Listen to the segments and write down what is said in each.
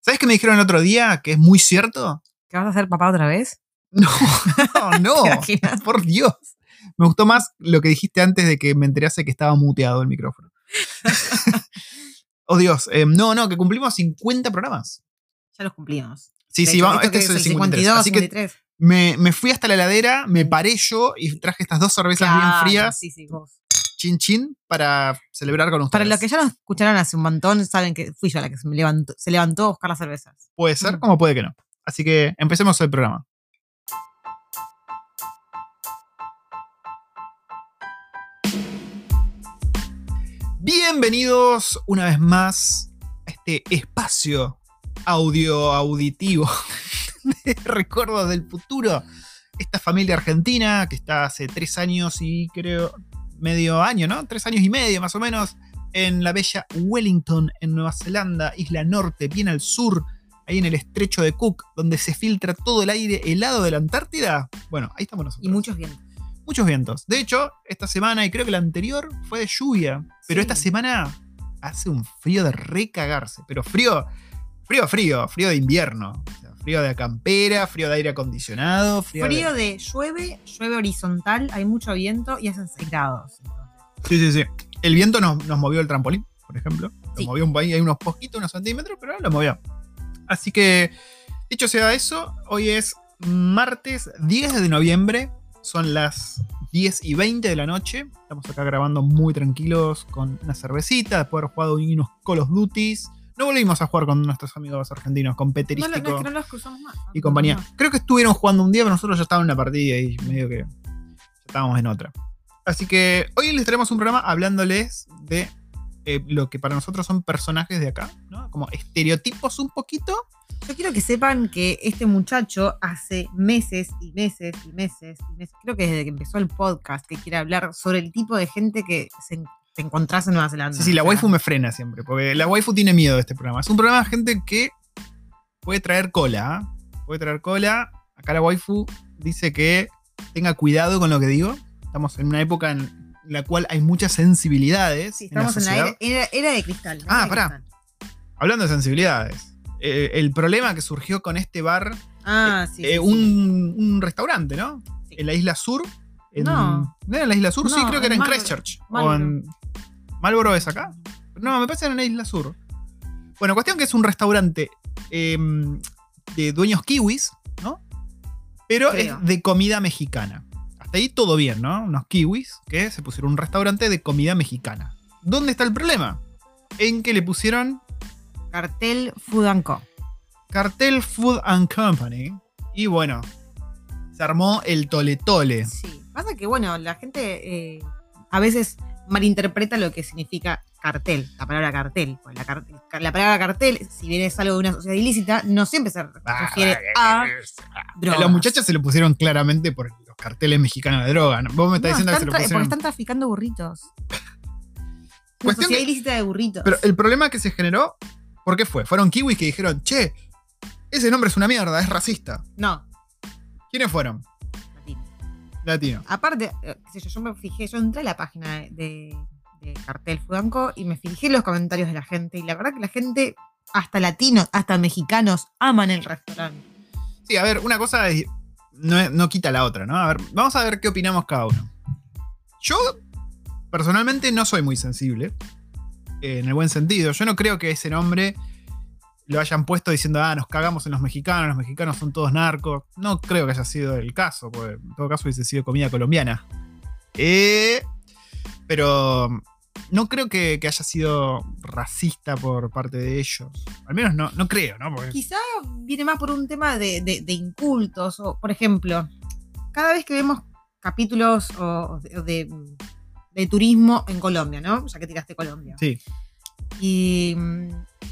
¿Sabes qué me dijeron el otro día? Que es muy cierto. ¿Que vas a ser papá otra vez? No, no, ¿Te imaginas? por Dios. Me gustó más lo que dijiste antes de que me enterase que estaba muteado el micrófono. oh Dios, eh, no, no, que cumplimos 50 programas. Ya los cumplimos. Sí, De sí, hecho, vamos, este que es el 53. 52, Así que 53. me, me fui hasta la heladera, me paré yo y traje estas dos cervezas bien frías, Sí, sí, vos. Chin chin, para celebrar con ustedes. Para los que ya nos escucharon hace un montón, saben que fui yo la que se, me levantó, se levantó a buscar las cervezas. Puede ser, Mm. como puede que no. Así que empecemos el programa. Bienvenidos una vez más a este espacio audio auditivo de Recuerdos del Futuro. Esta familia argentina que está hace tres años y creo medio año, ¿no? Tres años y medio más o menos en la bella Wellington, en Nueva Zelanda, isla norte, bien al sur, ahí en el estrecho de Cook, donde se filtra todo el aire helado de la Antártida. Bueno, ahí estamos nosotros. Y muchos vientos. Muchos vientos. De hecho, esta semana, y creo que la anterior, fue de lluvia. Pero Sí. esta semana hace un frío de recagarse. Pero frío, frío, frío, frío de invierno. O sea, frío de acampera, frío de aire acondicionado, frío, Frío de... de llueve, llueve horizontal, hay mucho viento y hacen 6 grados. Sí, sí, sí. El viento nos, nos movió el trampolín, por ejemplo. Lo Sí. movió un país, hay unos poquitos, unos centímetros, pero lo movió. Así que, dicho sea eso, hoy es martes 10 de noviembre. Son las 10 y 20 de la noche. Estamos acá grabando muy tranquilos con una cervecita, después de haber jugado unos Call of Duties. No volvimos a jugar con nuestros amigos argentinos, con No, Peterístico lo- no, es que no los cruzamos más. y compañía. No. Creo que estuvieron jugando un día, pero nosotros ya estábamos en la partida y medio que ya estábamos en otra. Así que hoy les traemos un programa hablándoles de eh, lo que para nosotros son personajes de acá, ¿no? Como estereotipos un poquito. Yo quiero que sepan que este muchacho hace meses y meses y meses y meses, creo que desde que empezó el podcast, que quiere hablar sobre el tipo de gente que se te encontrás en Nueva Zelanda. Sí, sí, la O sea, waifu me frena siempre, porque la waifu tiene miedo de este programa. Es un programa de gente que puede traer cola, ¿ah? Puede traer cola. Acá la waifu dice que tenga cuidado con lo que digo. Estamos en una época en la cual hay muchas sensibilidades. Sí, en la estamos en la, sociedad. era, de cristal. era Ah, de pará. cristal. Hablando de sensibilidades, eh, el problema que surgió con este bar, Ah, sí. eh, sí, un, un restaurante, ¿no? En la isla sur. En, No. ¿No era en la isla sur? sí, creo que era en en. Christchurch. O en. ¿Marlboro es acá? No, me parece en la isla sur. Bueno, cuestión que es un restaurante eh, de dueños kiwis, ¿no? Pero Creo. es de comida mexicana. Hasta ahí todo bien, ¿no? Unos kiwis que se pusieron un restaurante de comida mexicana. ¿Dónde está el problema? En que le pusieron. Cartel Food and Co. Cartel Food and Company. Y bueno, se armó el tole tole. Sí. Pasa que, bueno, la gente eh, a veces malinterpreta lo que significa cartel, la palabra cartel. Pues la, car- la palabra cartel, si bien es algo de una sociedad ilícita, no siempre se refiere a drogas. Los muchachos se lo pusieron claramente por los carteles mexicanos de droga. ¿no? Vos me estás No, diciendo que se están lo pusieron. porque están traficando burritos. Una Cuestión sociedad que- ilícita de burritos. Pero el problema que se generó, ¿por qué fue? Fueron kiwis que dijeron, che, ese nombre es una mierda, es racista. no, ¿Quiénes fueron? Latino. Aparte, eh, qué sé yo, yo me fijé, yo entré a la página de, de Cartel Fudanco y me fijé en los comentarios de la gente. Y la verdad que la gente, hasta latinos, hasta mexicanos, aman el restaurante. Sí, a ver, una cosa es- no, no quita la otra, ¿no? A ver, vamos a ver qué opinamos cada uno. Yo, personalmente, no soy muy sensible. eh, en el buen sentido. Yo no creo que ese nombre lo hayan puesto diciendo, ah, nos cagamos en los mexicanos, los mexicanos son todos narcos. No creo que haya sido el caso, porque en todo caso hubiese sido comida colombiana. Eh, pero no creo que, que haya sido racista por parte de ellos. Al menos no, no creo, ¿no? Porque- Quizá viene más por un tema de, de- de incultos. O, por ejemplo, cada vez que vemos capítulos o- de, de- de turismo en Colombia, ¿no? Ya que tiraste Colombia. sí. Y,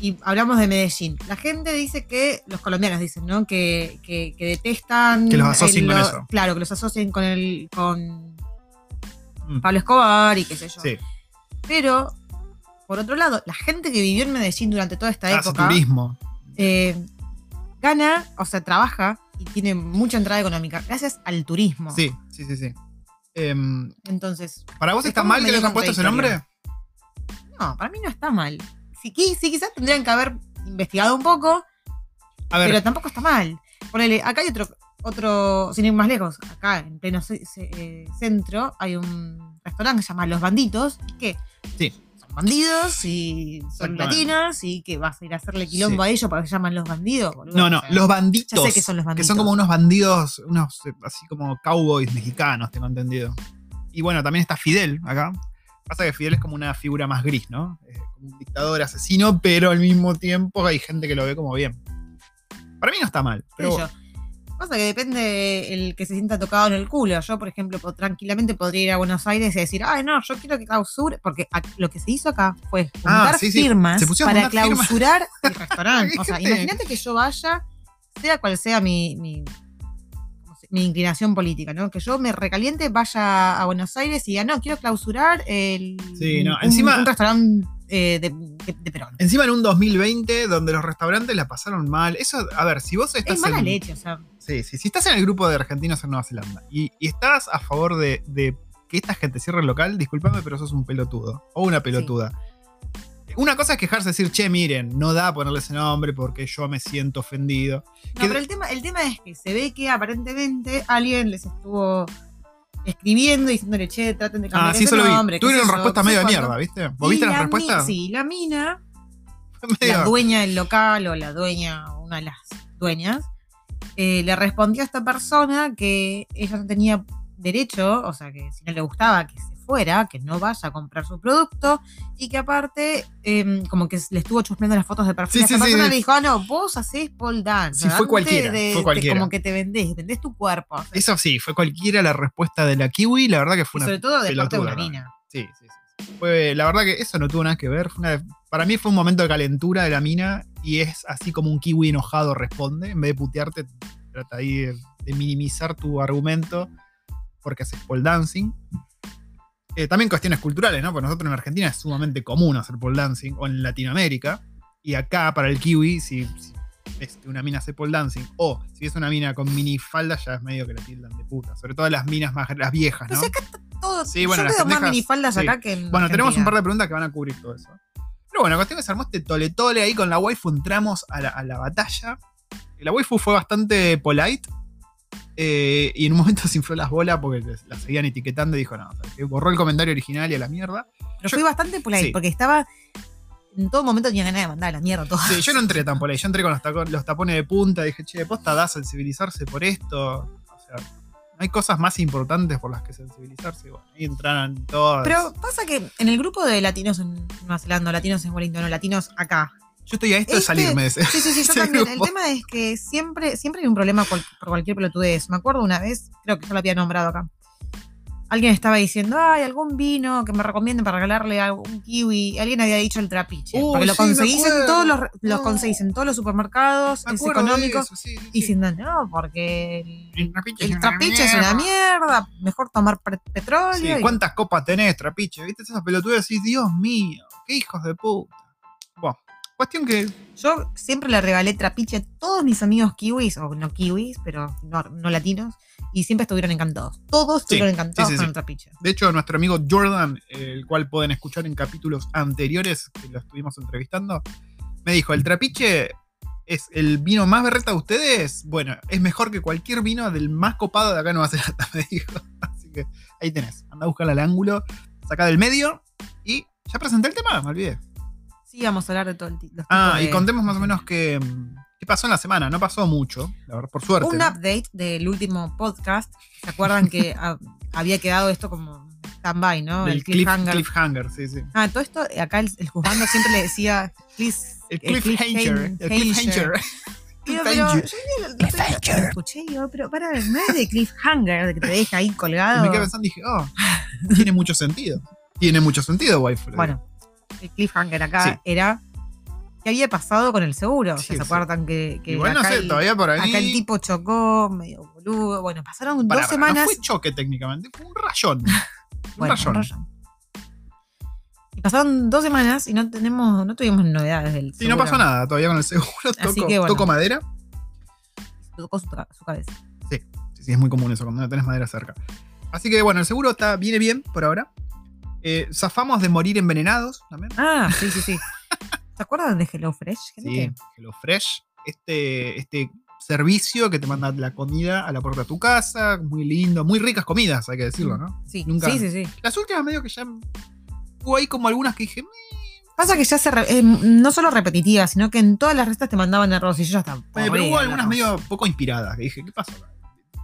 y hablamos de Medellín. La gente dice que, los colombianos dicen, ¿no? Que, que- que detestan. Que los asocien el- con lo- eso. Claro, que los asocien con el. con Mm. Pablo Escobar y qué sé yo. Sí. Pero, por otro lado, la gente que vivió en Medellín durante toda esta Hace época turismo. eh, gana, o sea, trabaja y tiene mucha entrada económica gracias al turismo. Sí, sí, sí, sí. Em, Entonces, ¿Para vos está mal que le hayan puesto ese nombre? No, para mí no está mal. Sí, sí, quizás tendrían que haber investigado un poco A ver, Pero tampoco está mal. Ponele, acá hay otro, otro, sin ir más lejos, acá en pleno eh, centro hay un restaurante que se llama Los Banditos, que Sí. son bandidos y son latinos y que vas a ir a hacerle quilombo Sí. a ellos para que se llaman los bandidos. boludo. no, no, O sea, los banditos. Ya sé que son los que bandidos. son como unos bandidos, unos eh, así como cowboys mexicanos, tengo entendido. Y bueno, también está Fidel acá. Pasa que Fidel es como una figura más gris, ¿no? Es como un dictador asesino, pero al mismo tiempo hay gente que lo ve como bien. Para mí no está mal, pero yo. Pasa que depende el que se sienta tocado en el culo. Yo, por ejemplo, tranquilamente podría ir a Buenos Aires y decir, ay, no, yo quiero que clausure. Porque lo que se hizo acá fue juntar Ah, sí, sí. firmas para juntar clausurar el restaurante. o sea, imagínate que yo vaya, sea cual sea mi, mi, ¿cómo se- mi inclinación política, ¿no? Que yo me recaliente, vaya a Buenos Aires y diga, no, quiero clausurar el, Sí, no, un, encima- un restaurante eh, de, Perón. encima en un 2020 donde los restaurantes la pasaron mal. Eso, a ver, si vos estás Es mala en, leche, o sea. Sí, sí. Si estás en el grupo de argentinos en Nueva Zelanda y, y estás a favor de, de que esta gente cierre el local, discúlpame, pero sos un pelotudo. O una pelotuda. Una cosa es quejarse decir, che, miren, no da ponerle ese nombre porque yo me siento ofendido. No, Que- pero el tema, el tema es que se ve que aparentemente alguien les estuvo escribiendo diciéndole, che, traten de cambiar Ah, sí, ese nombre. Tuvieron sé yo, respuesta qué sé medio de mierda, ¿viste? ¿Vos viste las la respuestas? Sí, la mina, medio- la dueña del local o la dueña, una de las dueñas, eh, le respondió a esta persona que ella no tenía derecho, o sea, que si no le gustaba que se fuera, que no vaya a comprar su producto y que aparte, em, como que le estuvo chusmeando las fotos de perfil Sí, sí, persona, sí. le dijo, ah, no, vos hacés pole dance. Sí, fue cualquiera, de- fue de- cualquiera. como que te vendés, vendés tu cuerpo. o sea, Eso sí, fue cualquiera la respuesta de la Kiwi. La verdad que y fue una. sobre todo de parte de una mina. Sí, sí, sí. Fue, la verdad que eso no tuvo nada que ver. Fue una- para mí fue un momento de calentura de la mina y es así como un kiwi enojado responde. En vez de putearte, trata ahí de, de minimizar tu argumento porque haces pole dancing. Eh, también cuestiones culturales, ¿no? Porque nosotros en Argentina es sumamente común hacer pole dancing o en Latinoamérica. Y acá para el kiwi, si, si una mina hace pole dancing o si es una mina con minifalda, ya es medio que la tildan de puta. Sobre todo las minas más las viejas, ¿no? si acá está todo. Sí, bueno, yo más minifaldas sí. acá que en Bueno, tenemos un par de preguntas que van a cubrir todo eso. Pero bueno, la cuestión es que se armó este tole tole ahí con la waifu, entramos a la, a la batalla. La waifu fue bastante polite. Eh, y en un momento se infló las bolas porque la seguían etiquetando y dijo, no, borró el comentario original y a la mierda. Pero yo- fui bastante polite sí. porque estaba. En todo momento tenía ganas de mandar a la mierda todo. Sí, yo no entré tan polite, yo entré con los, los tapones de punta, dije, che, posta da sensibilizarse por esto. O sea, no hay cosas más importantes por las que sensibilizarse. Y Bueno, ahí entraron todas. Pero pasa que en el grupo de latinos en Nueva Zelanda, latinos en Wellington, o latinos acá. Yo estoy a esto de este- salirme de ese. Sí, sí, sí, yo también. El tema es que siempre, siempre hay un problema cual- por cualquier pelotudez. Me acuerdo una vez, creo que yo lo había nombrado acá. Alguien estaba diciendo, ay, algún vino que me recomienden para regalarle a un kiwi. Alguien había dicho el trapiche. Porque lo sí, conseguís en todos los, los No. conseguís en todos los supermercados, Me es económico. eso, sí, sí, Y diciendo, no, porque el, El trapiche el es una trapiche es una mierda. mejor tomar petróleo. y- ¿Cuántas copas tenés, trapiche? ¿Viste esas pelotudas? Y Dios mío, qué hijos de puta. Cuestión que. Yo siempre le regalé trapiche a todos mis amigos kiwis, o no kiwis, pero no, no latinos, y siempre estuvieron encantados. Todos Sí, estuvieron encantados sí, sí, con el trapiche. De hecho, nuestro amigo Jordan, el cual pueden escuchar en capítulos anteriores que lo estuvimos entrevistando, me dijo: el trapiche es el vino más berreta de ustedes. Bueno, es mejor que cualquier vino del más copado de acá en Nueva Zelanda, me dijo. Así que ahí tenés. Anda a buscar al ángulo, saca del medio y. ¿Ya presenté el tema? Me olvidé. Sí, vamos a hablar de todo el los Ah, y de- contemos más o menos qué, qué pasó en la semana. No pasó mucho, la verdad, por suerte. Un ¿no? update del último podcast. ¿Se acuerdan que había quedado esto como stand-by, no? Del el cliff- cliffhanger. cliffhanger, sí, sí. Ah, todo esto, acá el, el juzgando siempre le decía please, El cliffhanger. El cliffhanger. pero Cliffhanger. yo lo escuché y digo, pero para, no es de cliffhanger, de que te deja ahí Y colgado. me quedé pensando y dije, oh, tiene mucho sentido. Tiene mucho sentido, le Bueno, el cliffhanger acá Sí. era qué había pasado con el seguro. O sea, Sí, ¿Se acuerdan que, que Igual no sé, el, todavía por ahí. acá el tipo chocó, medio boludo? Bueno, pasaron dos semanas. No fue choque técnicamente, fue un rayón. Un Bueno, rayón. un rayón. Y pasaron dos semanas y no tenemos, no tuvimos novedades del Sí, no seguro. pasó nada todavía con el seguro. Así Toco, que bueno. toco madera. Tocó su, su cabeza. Sí, sí, es muy común eso cuando no tenés madera cerca. Así que bueno, el seguro está, viene bien por ahora. Eh, zafamos de morir envenenados también. Ah, sí, sí, sí. ¿Se acuerdan de Hello Fresh? Sí, gente? Hello Fresh. este, este servicio que te manda la comida a la puerta de tu casa, muy lindo, muy ricas comidas, hay que decirlo, ¿no? Sí, Nunca- sí, sí, sí. Las últimas medio que ya hubo ahí como algunas que dije. Pasa que ya se. re- eh, no solo repetitivas, sino que en todas las restas te mandaban arroz y yo ya estaba. Pero hubo algunas medio poco inspiradas, que dije, ¿qué pasó?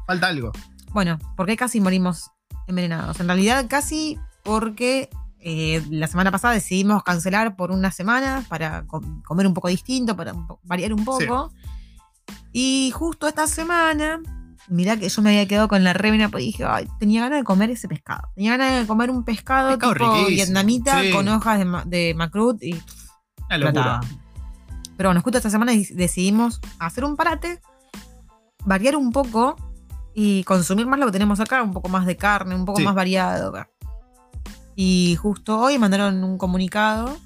Falta algo. Bueno, ¿por qué casi morimos envenenados? En realidad, casi porque eh, la semana pasada decidimos cancelar por unas semanas para com- comer un poco distinto, para variar un poco. Y justo esta semana, mirá que yo me había quedado con la remina, porque dije, ay, tenía ganas de comer ese pescado. Tenía ganas de comer un pescado, Pescado tipo riquísimo, vietnamita sí. con hojas de, ma- de macrut y Una locura. Pero bueno, justo esta semana dec- decidimos hacer un parate, variar un poco y consumir más lo que tenemos acá, un poco más de carne, un poco Sí. más variado. Y justo hoy mandaron un comunicado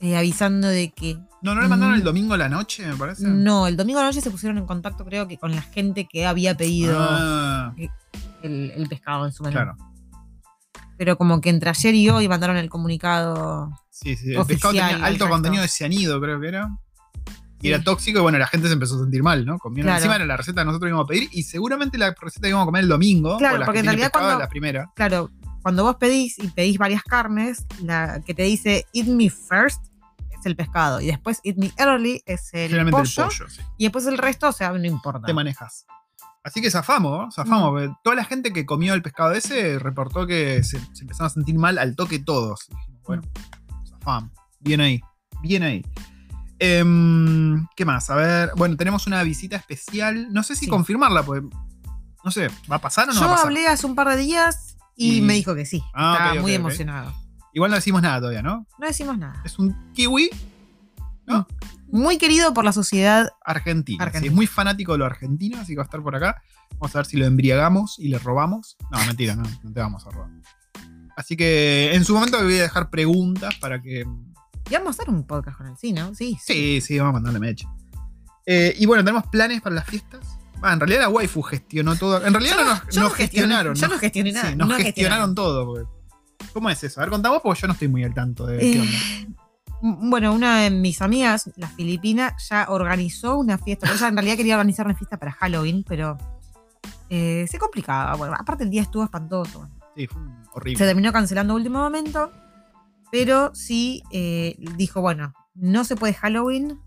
eh, avisando de que No, no le mandaron Mm. el domingo a la noche, me parece. no, el domingo a la noche se pusieron en contacto creo que con la gente que había pedido Ah, el, el pescado en su menú. claro. Pero como que entre ayer y hoy mandaron el comunicado. Sí, sí. El pescado tenía alto contenido de cianido, creo que era. Y Sí. era tóxico, y bueno, la gente se empezó a sentir mal, ¿no? Comieron. Claro. Encima era la receta que nosotros íbamos a pedir, y seguramente la receta que íbamos a comer el domingo. Claro, la porque que en realidad cuando- la primera. Claro, cuando vos pedís y pedís varias carnes, la que te dice eat me first es el pescado y después eat me early es el pollo, el pollo, sí. y después el resto, o sea, no importa. Te manejas. Así que zafamos, zafamos. Mm. Toda la gente que comió el pescado ese reportó que se, se empezaron a sentir mal al toque todos. Dijimos, bueno, zafamos. Bien ahí, bien ahí. Em, ¿Qué más? A ver, bueno, tenemos una visita especial. No sé si Sí. confirmarla, porque no sé, ¿va a pasar o no Yo va a pasar? hablé hace un par de días y, Y- me dijo que sí. Ah, Estaba muy emocionado. Igual no decimos nada todavía, ¿no? No decimos nada. Es un kiwi Muy querido por la sociedad. sí, Argentino. es muy fanático de lo argentino, así que va a estar por acá. Vamos a ver si lo embriagamos y le robamos. No, mentira, no, no te vamos a robar. Así que en su momento voy a dejar preguntas para que. Y vamos a hacer un podcast con él, sí, ¿no? Sí, Sí, sí, vamos a mandarle mecha. Eh, y bueno, tenemos planes para las fiestas. Ah, en realidad la waifu gestionó todo. En realidad Yo no no- nos, yo nos gestionaron. yo no gestioné nada, sí, nos no gestionaron todo. ¿Cómo es eso? A ver, contamos porque yo no estoy muy al tanto de qué Eh, onda. M- Bueno, una de mis amigas, la filipina, ya organizó una fiesta. pero Ella en realidad quería organizar una fiesta para Halloween, pero eh, se complicaba. Bueno, aparte el día estuvo espantoso. Sí, fue horrible. Se terminó cancelando a último momento, pero sí eh, dijo, bueno, no se puede Halloween,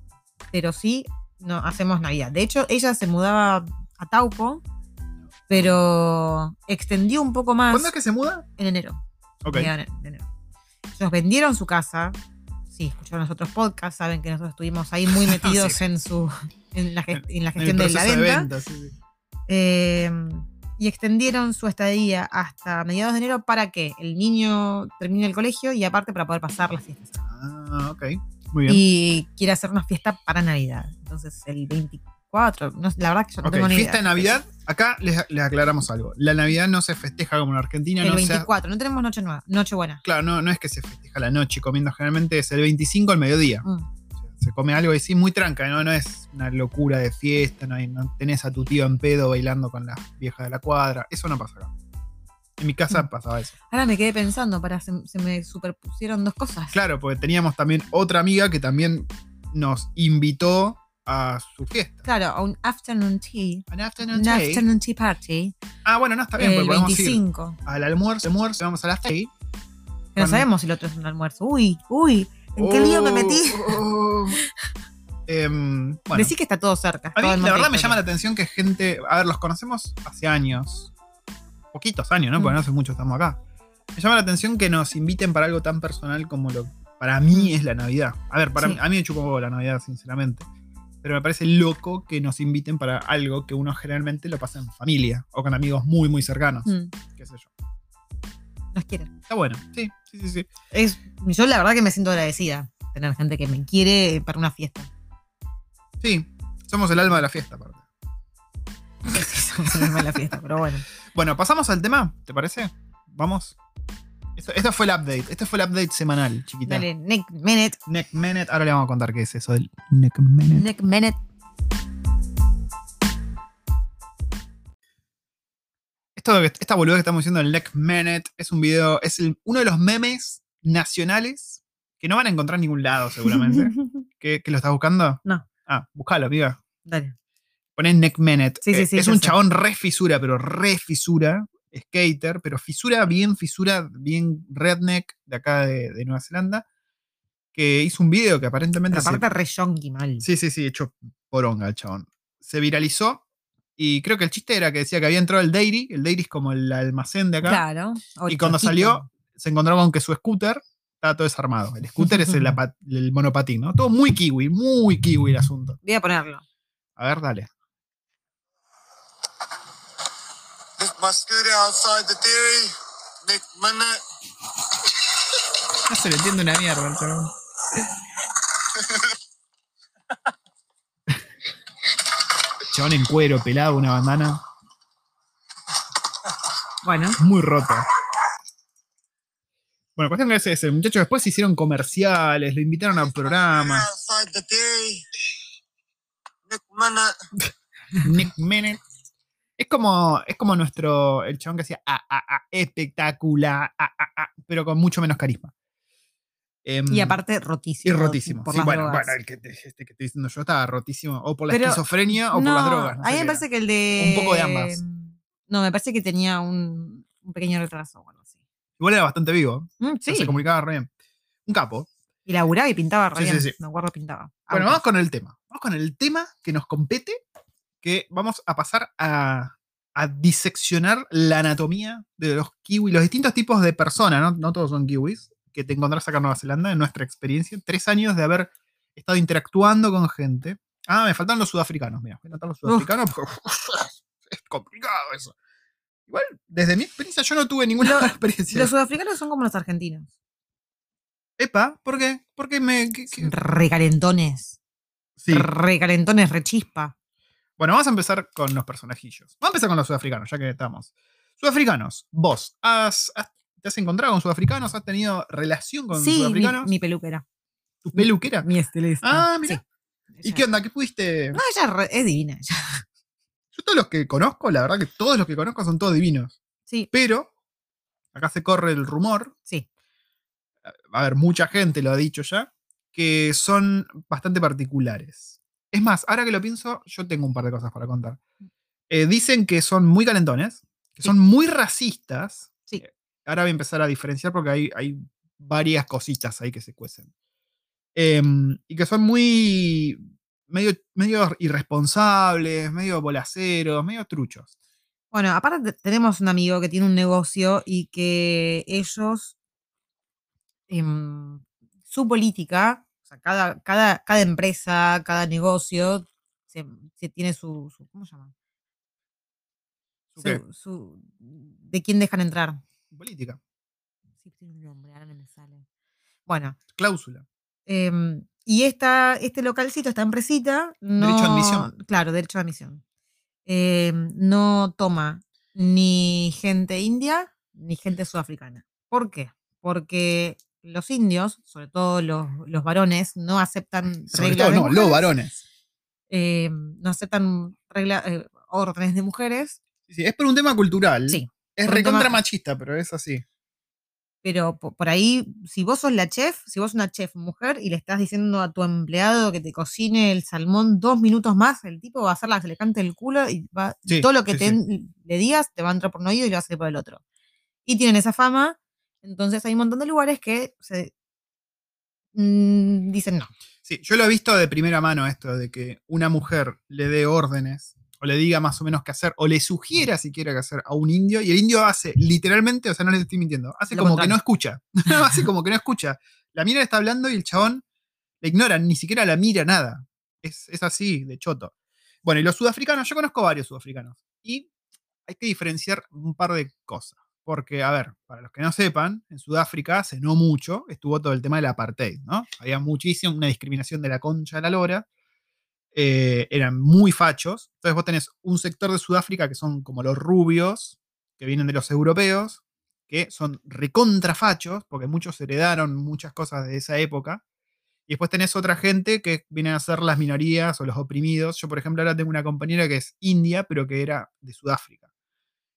pero sí no, hacemos Navidad. De hecho, ella se mudaba a Taupo, pero extendió un poco más ¿Cuándo es que se muda? en enero. Ok. de enero. Ellos vendieron su casa. Sí, escucharon los otros podcasts, saben que nosotros estuvimos ahí muy metidos Sí. en su en la, gest- en la En gestión de la venta. sí, sí. Eh, y extendieron su estadía hasta mediados de enero para que el niño termine el colegio y aparte para poder pasar las fiestas. Ah, ok. Muy bien. Y quiere hacer una fiesta para Navidad. Entonces el 24, no, la verdad que yo no tengo ni fiesta de. Navidad. Acá les, les aclaramos algo. La Navidad no se festeja como en Argentina. El no, se ha- 24, no tenemos noche nueva, noche buena. claro, no, no es que se festeja la noche comiendo. Generalmente es el 25 al mediodía. Mm. Se come algo así muy tranca, ¿no? No es una locura de fiesta, no, hay- no tenés a tu tío en pedo bailando con la vieja de la cuadra. Eso no pasa acá. En mi casa Mm. pasaba eso. Ahora me quedé pensando, para se, se me superpusieron dos cosas. Claro, porque teníamos también otra amiga que también nos invitó a su fiesta. Claro, a un afternoon tea. An afternoon Un tea. afternoon tea party. Ah, bueno, no está bien, el porque podemos ir 25. al almuerzo, almuerzo, vamos a la tea. Que Con- no sabemos si el otro es un almuerzo. Uy, uy, ¿en qué lío me metí? Oh, oh. Em, bueno, Decí que está todo cerca. a mí todo la verdad me llama la atención que gente. A ver, los conocemos hace años. Poquitos años, ¿no? Mm. Porque no hace mucho estamos acá. Me llama la atención que nos inviten para algo tan personal como lo para mí es la Navidad. A ver, para Sí. mí, a mí me chupó la Navidad, sinceramente. Pero me parece loco que nos inviten para algo que uno generalmente lo pasa en familia o con amigos muy, muy cercanos. Mm, Qué sé yo. nos quieren. Está bueno, sí, sí, sí. sí. Es, yo la verdad que me siento agradecida tener gente que me quiere para una fiesta. Sí, somos el alma de la fiesta, aparte. Somos el alma de la fiesta, pero bueno. Bueno, pasamos al tema, ¿te parece? Vamos. Esto, esto fue el update. Este fue el update semanal, chiquita. Dale, Nick Minute. Neck Minute. Ahora le vamos a contar qué es eso del Neck Minute. Nick Minute. Esto, que- esta boludez que estamos diciendo del Neck Minute es un video, es el- uno de los memes nacionales que no van a encontrar en ningún lado, seguramente. ¿Qué, qué lo estás buscando? No. Ah, buscalo, amiga. Dale. Ponés Neck Menet. Sí, sí, Eh, sí, es un sé. chabón re fisura, pero re fisura. Skater, pero fisura bien, fisura bien redneck de acá de, de Nueva Zelanda. Que hizo un video que aparentemente. Pero se- aparte re yonki mal. Sí, sí, sí, hecho poronga el chabón. Se viralizó y creo que el chiste era que decía que había entrado el Dairy. El Dairy es como el almacén de acá. Claro. Y cuando salió, se encontró con que su scooter estaba todo desarmado. El scooter es el, el monopatín, ¿no? Todo muy kiwi, muy kiwi el asunto. Voy a ponerlo. A ver, dale. Left my scooter outside the dairy. Nick Minute. No se le entiende una mierda al chabón. Chabón en cuero, pelado, una bandana. Bueno. Muy roto. Bueno, cuestión que es ese. Muchachos, después se hicieron comerciales, lo invitaron a programas. Outside the dairy. Nick Minute. Nick Menet. Es como, es como nuestro, el chabón que hacía ah, ah, ah, espectacular, ah, ah, ah, pero con mucho menos carisma. Em, Y aparte y rotísimo. rotísimo. Por Sí, las bueno, drogas. bueno, el que te, este que estoy diciendo yo estaba rotísimo. O por la Pero- esquizofrenia o por las drogas. no a mí me parece era. que el de. Un poco de ambas. No, me parece que tenía un, un pequeño retraso. Bueno, sí. Igual era bastante vivo. Mm, sí. Se comunicaba re bien. Un capo. Y laburaba y pintaba re Sí, bien. sí, sí. Me acuerdo pintaba. Bueno, Autos. vamos con el tema. Vamos con el tema que nos compete, que vamos a pasar a, a diseccionar la anatomía de los kiwis, los distintos tipos de personas, ¿no? No todos son kiwis, que te encontrás acá en Nueva Zelanda, en nuestra experiencia. Tres años de haber estado interactuando con gente. Ah, me faltan los sudafricanos, mira. A anotar los sudafricanos porque es complicado eso. Igual, desde mi experiencia, yo no tuve ninguna experiencia. Los sudafricanos son como los argentinos. Epa, ¿por qué? Porque me. qué- qué? Recalentones. Sí. Recalentones, rechispa. Bueno, vamos a empezar con los personajillos. Vamos a empezar con los sudafricanos, ya que estamos. Sudafricanos, vos, has, has- ¿te has encontrado con sudafricanos? ¿Has tenido relación con Sí, mi, sudafricanos? mi peluquera. ¿Tu peluquera? Mi estilista. Ah, mira. Sí. ¿Y qué onda? ¿Qué pudiste? No, ella es divina. ella. Yo todos los que conozco, la verdad que todos los que conozco son todos divinos. Sí, Pero, acá se corre el rumor, sí. a ver, mucha gente lo ha dicho ya, que son bastante particulares. Es más, ahora que lo pienso, yo tengo un par de cosas para contar. Eh, dicen que son muy calentones, que Sí. son muy racistas. Sí. Eh, Ahora voy a empezar a diferenciar porque hay, hay varias cositas ahí que se cuecen. Em, y que son muy medio, medio irresponsables, medio bolaceros, medio truchos. Bueno, aparte te- tenemos un amigo que tiene un negocio y que ellos, em, su política, sea, cada, cada, cada empresa, cada negocio, se, se tiene su, su- ¿cómo se llama? ¿Su ¿De quién dejan entrar? Política. Sí, tiene un nombre, ahora no me sale. Bueno, Cláusula. em, y esta, este localcito, esta empresita, no, Derecho de admisión. Claro, derecho de admisión. Em, no toma ni gente india ni gente sudafricana. ¿Por qué? Porque los indios, sobre todo los, los varones, no aceptan Sobre reglas todo, de no, los varones. em, no aceptan regla- eh, órdenes de mujeres. Sí, sí, es por un tema cultural. Sí, Es recontra tema- machista, pero es así. Pero po- por ahí, si vos sos la chef, si vos sos una chef mujer y le estás diciendo a tu empleado que te cocine el salmón dos minutos más, el tipo va a hacer la que le cante el culo y va, Sí, todo lo que sí, te, le digas te va a entrar por un oído y le va a salir por el otro. Y tienen esa fama, entonces hay un montón de lugares que se mm, dicen no. Sí, yo lo he visto de primera mano esto, de que una mujer le dé órdenes, o le diga más o menos qué hacer, o le sugiera si quiere qué hacer a un indio, y el indio hace literalmente, o sea, no les estoy mintiendo, hace Lo como que no escucha. hace como que no escucha. La mina le está hablando y el chabón la ignora, ni siquiera la mira nada. Es, es así, de choto. Bueno, y los sudafricanos, yo conozco varios sudafricanos, y hay que diferenciar un par de cosas. Porque, a ver, para los que no sepan, en Sudáfrica hace no mucho estuvo todo el tema del apartheid, ¿no? Había muchísimo, una discriminación de la concha de la lora. eh, eran muy fachos. Entonces vos tenés un sector de Sudáfrica que son como los rubios, que vienen de los europeos, que son recontrafachos, porque muchos heredaron muchas cosas de esa época. Y después tenés otra gente que vienen a ser las minorías o los oprimidos. Yo, por ejemplo, ahora tengo una compañera que es india, pero que era de Sudáfrica.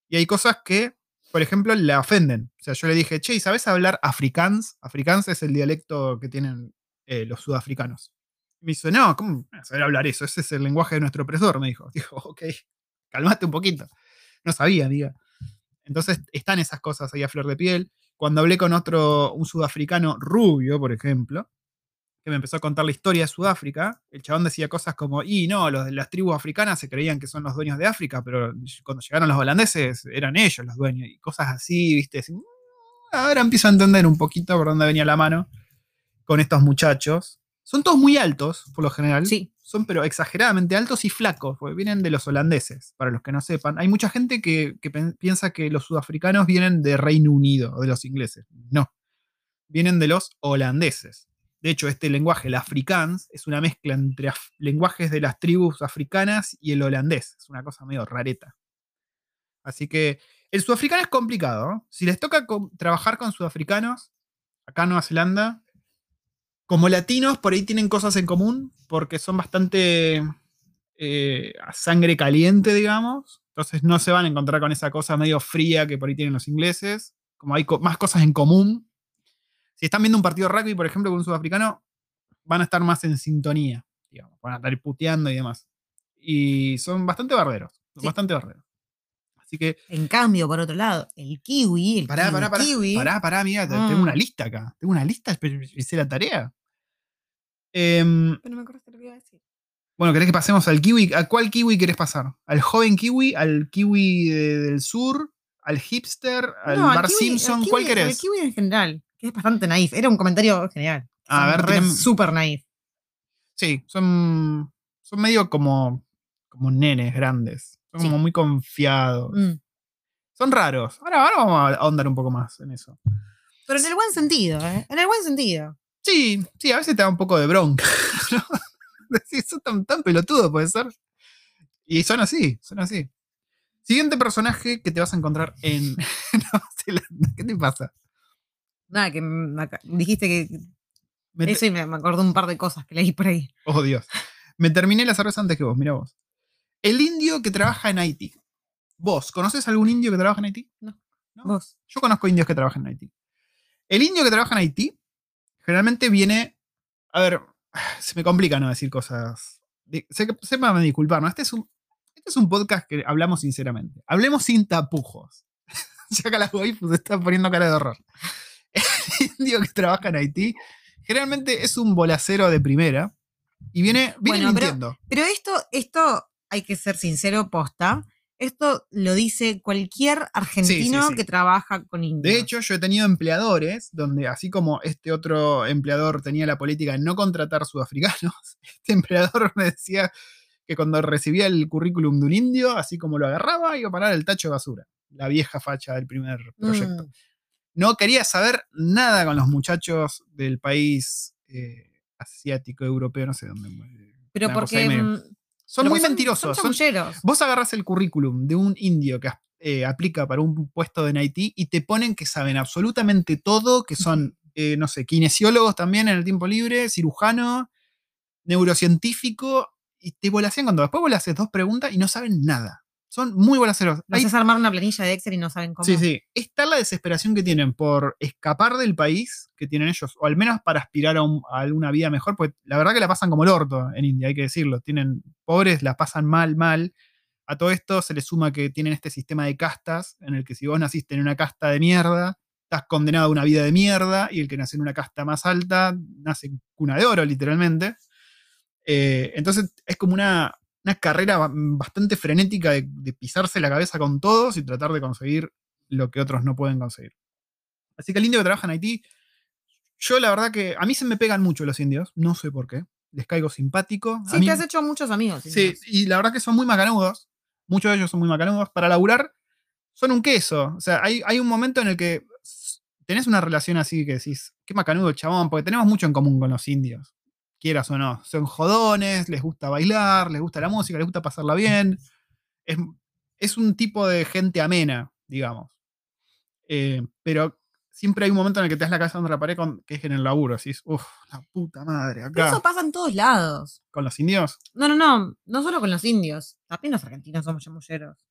Y hay cosas que, por ejemplo, la ofenden. O sea, yo le dije, che, ¿y ¿sabes hablar afrikaans? Afrikaans es el dialecto que tienen eh, los sudafricanos. Me dice, no, ¿cómo saber hablar eso? Ese es el lenguaje de nuestro opresor, me dijo. Dijo, ok, calmate un poquito. No sabía, diga. Entonces están esas cosas ahí a flor de piel. Cuando hablé con otro, un sudafricano rubio, por ejemplo, que me empezó a contar la historia de Sudáfrica, el chabón decía cosas como, y no, los de las tribus africanas se creían que son los dueños de África, pero cuando llegaron los holandeses eran ellos los dueños, y cosas así, viste. Así, "Mm, ahora empiezo a entender un poquito por dónde venía la mano con estos muchachos. Son todos muy altos, por lo general. Sí. Son pero exageradamente altos y flacos, porque vienen de los holandeses, para los que no sepan. Hay mucha gente que, que piensa que los sudafricanos vienen de Reino Unido o de los ingleses. No. Vienen de los holandeses. De hecho, este lenguaje, el afrikaans, es una mezcla entre lenguajes de las tribus africanas y el holandés. Es una cosa medio rareta. Así que el sudafricano es complicado. Si les toca trabajar con sudafricanos, acá en Nueva Zelanda, como latinos, por ahí tienen cosas en común, porque son bastante eh, a sangre caliente, digamos. Entonces no se van a encontrar con esa cosa medio fría que por ahí tienen los ingleses. Como hay más cosas en común. Si están viendo un partido de rugby, por ejemplo, con un sudafricano, van a estar más en sintonía, digamos. Van a estar puteando y demás. Y son bastante barberos. son Sí. Bastante barberos. Así que En cambio, por otro lado, el kiwi, el Pará, kiwi, pará, pará. kiwi, Pará, pará, amiga. te-. Tengo una lista acá. Tengo una lista. Hice la tarea. Em, Pero no me acuerdo lo que iba a decir. bueno, ¿querés que pasemos al kiwi? ¿A cuál kiwi querés pasar? ¿Al joven kiwi? ¿Al kiwi de- del sur? ¿Al hipster? ¿Al No, al Bar kiwi- Simpson? al ¿Cuál querés? El kiwi en general, es bastante naif. Era un comentario general. A Son ver, súper naif. Sí, son, son medio como, como nenes grandes. Son Sí. como muy confiados. Mm. Son raros. Ahora, ahora vamos a ahondar un poco más en eso. Pero en el buen sentido, ¿eh? En el buen sentido. Sí, sí, a veces te da un poco de bronca. ¿no? Decís, son tan, tan pelotudo, puede ser. Y son así, son así. Siguiente personaje que te vas a encontrar en Nueva Zelanda. ¿Qué te pasa? Nada, que me dijiste que Me eso y me, me acordé un par de cosas que leí por ahí. Oh, Dios. Me terminé la cerveza antes que vos, mira vos. El indio que trabaja en Haití. ¿Vos conoces algún indio que trabaja en Haití? ¿No? Vos. Yo conozco indios que trabajan en Haití. El indio que trabaja en Haití generalmente viene. A ver, se me complica no decir cosas. Se, sépanme disculpar, ¿no? Este es, un, este es un podcast que hablamos sinceramente. Hablemos sin tapujos. ya que la waifus se está poniendo cara de horror. Indio que trabaja en Haití generalmente es un bolacero de primera y viene, viene Bueno, mintiendo. Pero esto, esto hay que ser sincero, posta. Esto lo dice cualquier argentino sí. que trabaja con indios. De hecho, yo he tenido empleadores donde, así como este otro empleador tenía la política de no contratar sudafricanos, este empleador me decía que cuando recibía el currículum de un indio, así como lo agarraba, iba a parar el tacho de basura. La vieja facha del primer proyecto. Mm. No quería saber nada con los muchachos del país eh, asiático, europeo, no sé dónde. eh, pero ahí porque. mm, Son pero muy mentirosos. Son son-. Vos agarras el currículum de un indio que eh, aplica para un puesto de Haití y te ponen que saben absolutamente todo, que son, eh, no sé, kinesiólogos también en el tiempo libre, cirujano, neurocientífico, y te volasean cuando después vos le haces dos preguntas y no saben nada. Son muy volaceros. Lo Hay- haces armar una planilla de Excel y no saben cómo. Sí, sí. Es tal la desesperación que tienen por escapar del país que tienen ellos, o al menos para aspirar a, un- a alguna vida mejor, porque la verdad que la pasan como el orto en India, hay que decirlo. Tienen pobres, la pasan mal, mal. A todo esto se le suma que tienen este sistema de castas, en el que si vos naciste en una casta de mierda, estás condenado a una vida de mierda, y el que nace en una casta más alta, nace en cuna de oro, literalmente. Eh, entonces es como una, una carrera ba- bastante frenética de, de pisarse la cabeza con todos y tratar de conseguir lo que otros no pueden conseguir. Así que el indio que trabaja en Haití, yo la verdad que a mí se me pegan mucho los indios, no sé por qué, les caigo simpático. a Sí, mí- te has hecho muchos amigos. Sí, y la verdad que son muy macanudos. Muchos de ellos son muy macanudos. Para laburar, son un queso. O sea, hay, hay un momento en el que tenés una relación así que decís, qué macanudo chabón, porque tenemos mucho en común con los indios. Quieras o no. Son jodones, les gusta bailar, les gusta la música, les gusta pasarla bien. Es, es un tipo de gente amena, digamos. Eh, pero siempre hay un momento en el que te das la cabeza contra la pared con, que es en el laburo. Decís, uff, la puta madre, Pero acá. eso pasa en todos lados. Con los indios. No, no, no. No solo con los indios. También los argentinos somos chamulleros.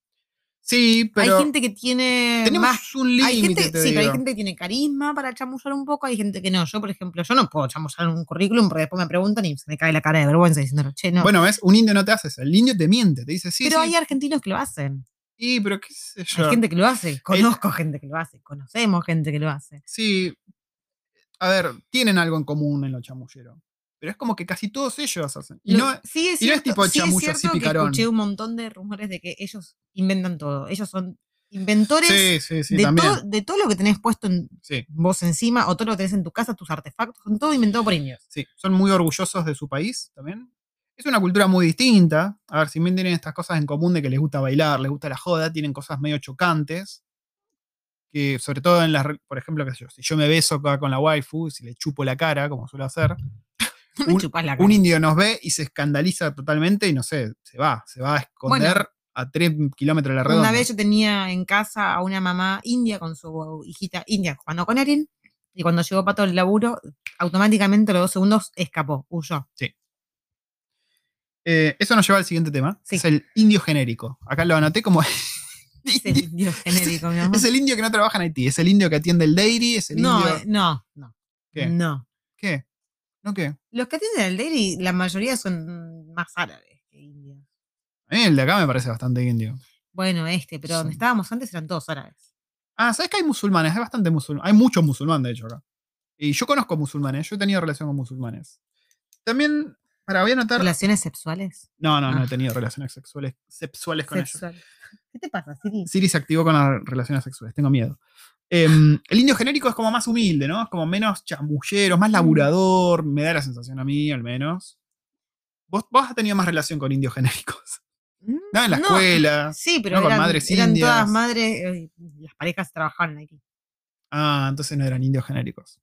Sí, pero hay gente que tiene tenemos más. un Hay límite, sí, pero hay gente que tiene carisma para chamullar un poco, hay gente que no. Yo, por ejemplo, yo no puedo chamullar un currículum porque después me preguntan y se me cae la cara de vergüenza diciendo, che, no. Bueno, ¿ves? Un indio no te hace eso. El indio te miente, te dice, sí, pero sí, hay argentinos que lo hacen. sí, pero qué sé yo. Hay gente que lo hace. Conozco gente que lo hace. Conocemos gente que lo hace. Sí. A ver, tienen algo en común en los chamulleros. Pero es como que casi todos ellos hacen. Y no, sí es y no es cierto, tipo sí es cierto que escuché un montón de rumores de que ellos inventan todo. Ellos son inventores sí, de, todo, de todo lo que tenés puesto en vos encima o todo lo que tenés en tu casa, tus artefactos, son todo inventado por indios. sí. Son muy orgullosos de su país también. Es una cultura muy distinta. A ver, si bien tienen estas cosas en común de que les gusta bailar, les gusta la joda, tienen cosas medio chocantes. Que sobre todo en las, por ejemplo, qué sé yo, si yo me beso acá con la waifu, si le chupo la cara, como suelo hacer, No me Un- chupás la cara. un indio nos ve y se escandaliza totalmente y no sé, se va, se va a esconder Bueno. a tres kilómetros de la redonda. Una vez yo tenía en casa a una mamá india con su hijita india jugando con Erin. Y cuando llegó Pato al laburo, automáticamente a los dos segundos escapó, huyó. Eh, eso nos lleva al siguiente tema. Sí. Es el indio genérico. Acá lo anoté como. Es el indio genérico, mi amor. es el indio que no trabaja en Haití. Es el indio que atiende el dairy. Es el No, indio. eh, no, no. ¿Qué? No. ¿Qué? ¿No qué? Los que atienden el dairy, la mayoría son más árabes que indios. A mí el de acá me parece bastante indio. Bueno, este, pero donde Sí. estábamos antes eran todos árabes. Ah, ¿sabes que hay musulmanes? Hay bastante musulmanes. Hay muchos musulmanes, de hecho, acá. Y yo conozco musulmanes. Yo he tenido relación con musulmanes. También, para voy a anotar. ¿Relaciones sexuales? No, no, no he Ah. tenido relaciones sexuales, sexuales con ellos. ¿Qué te pasa, Siri? Siri se activó con las relaciones sexuales, tengo miedo. Em, el indio genérico es como más humilde, ¿no? Es como menos chamullero, Mm. más laburador, me da la sensación a mí, al menos. Vos, vos has tenido más relación con indios genéricos. No, en la escuela. Sí, pero no con madres eran indias. todas madres, eh, las parejas trabajaban ahí. Ah, entonces no eran indios genéricos.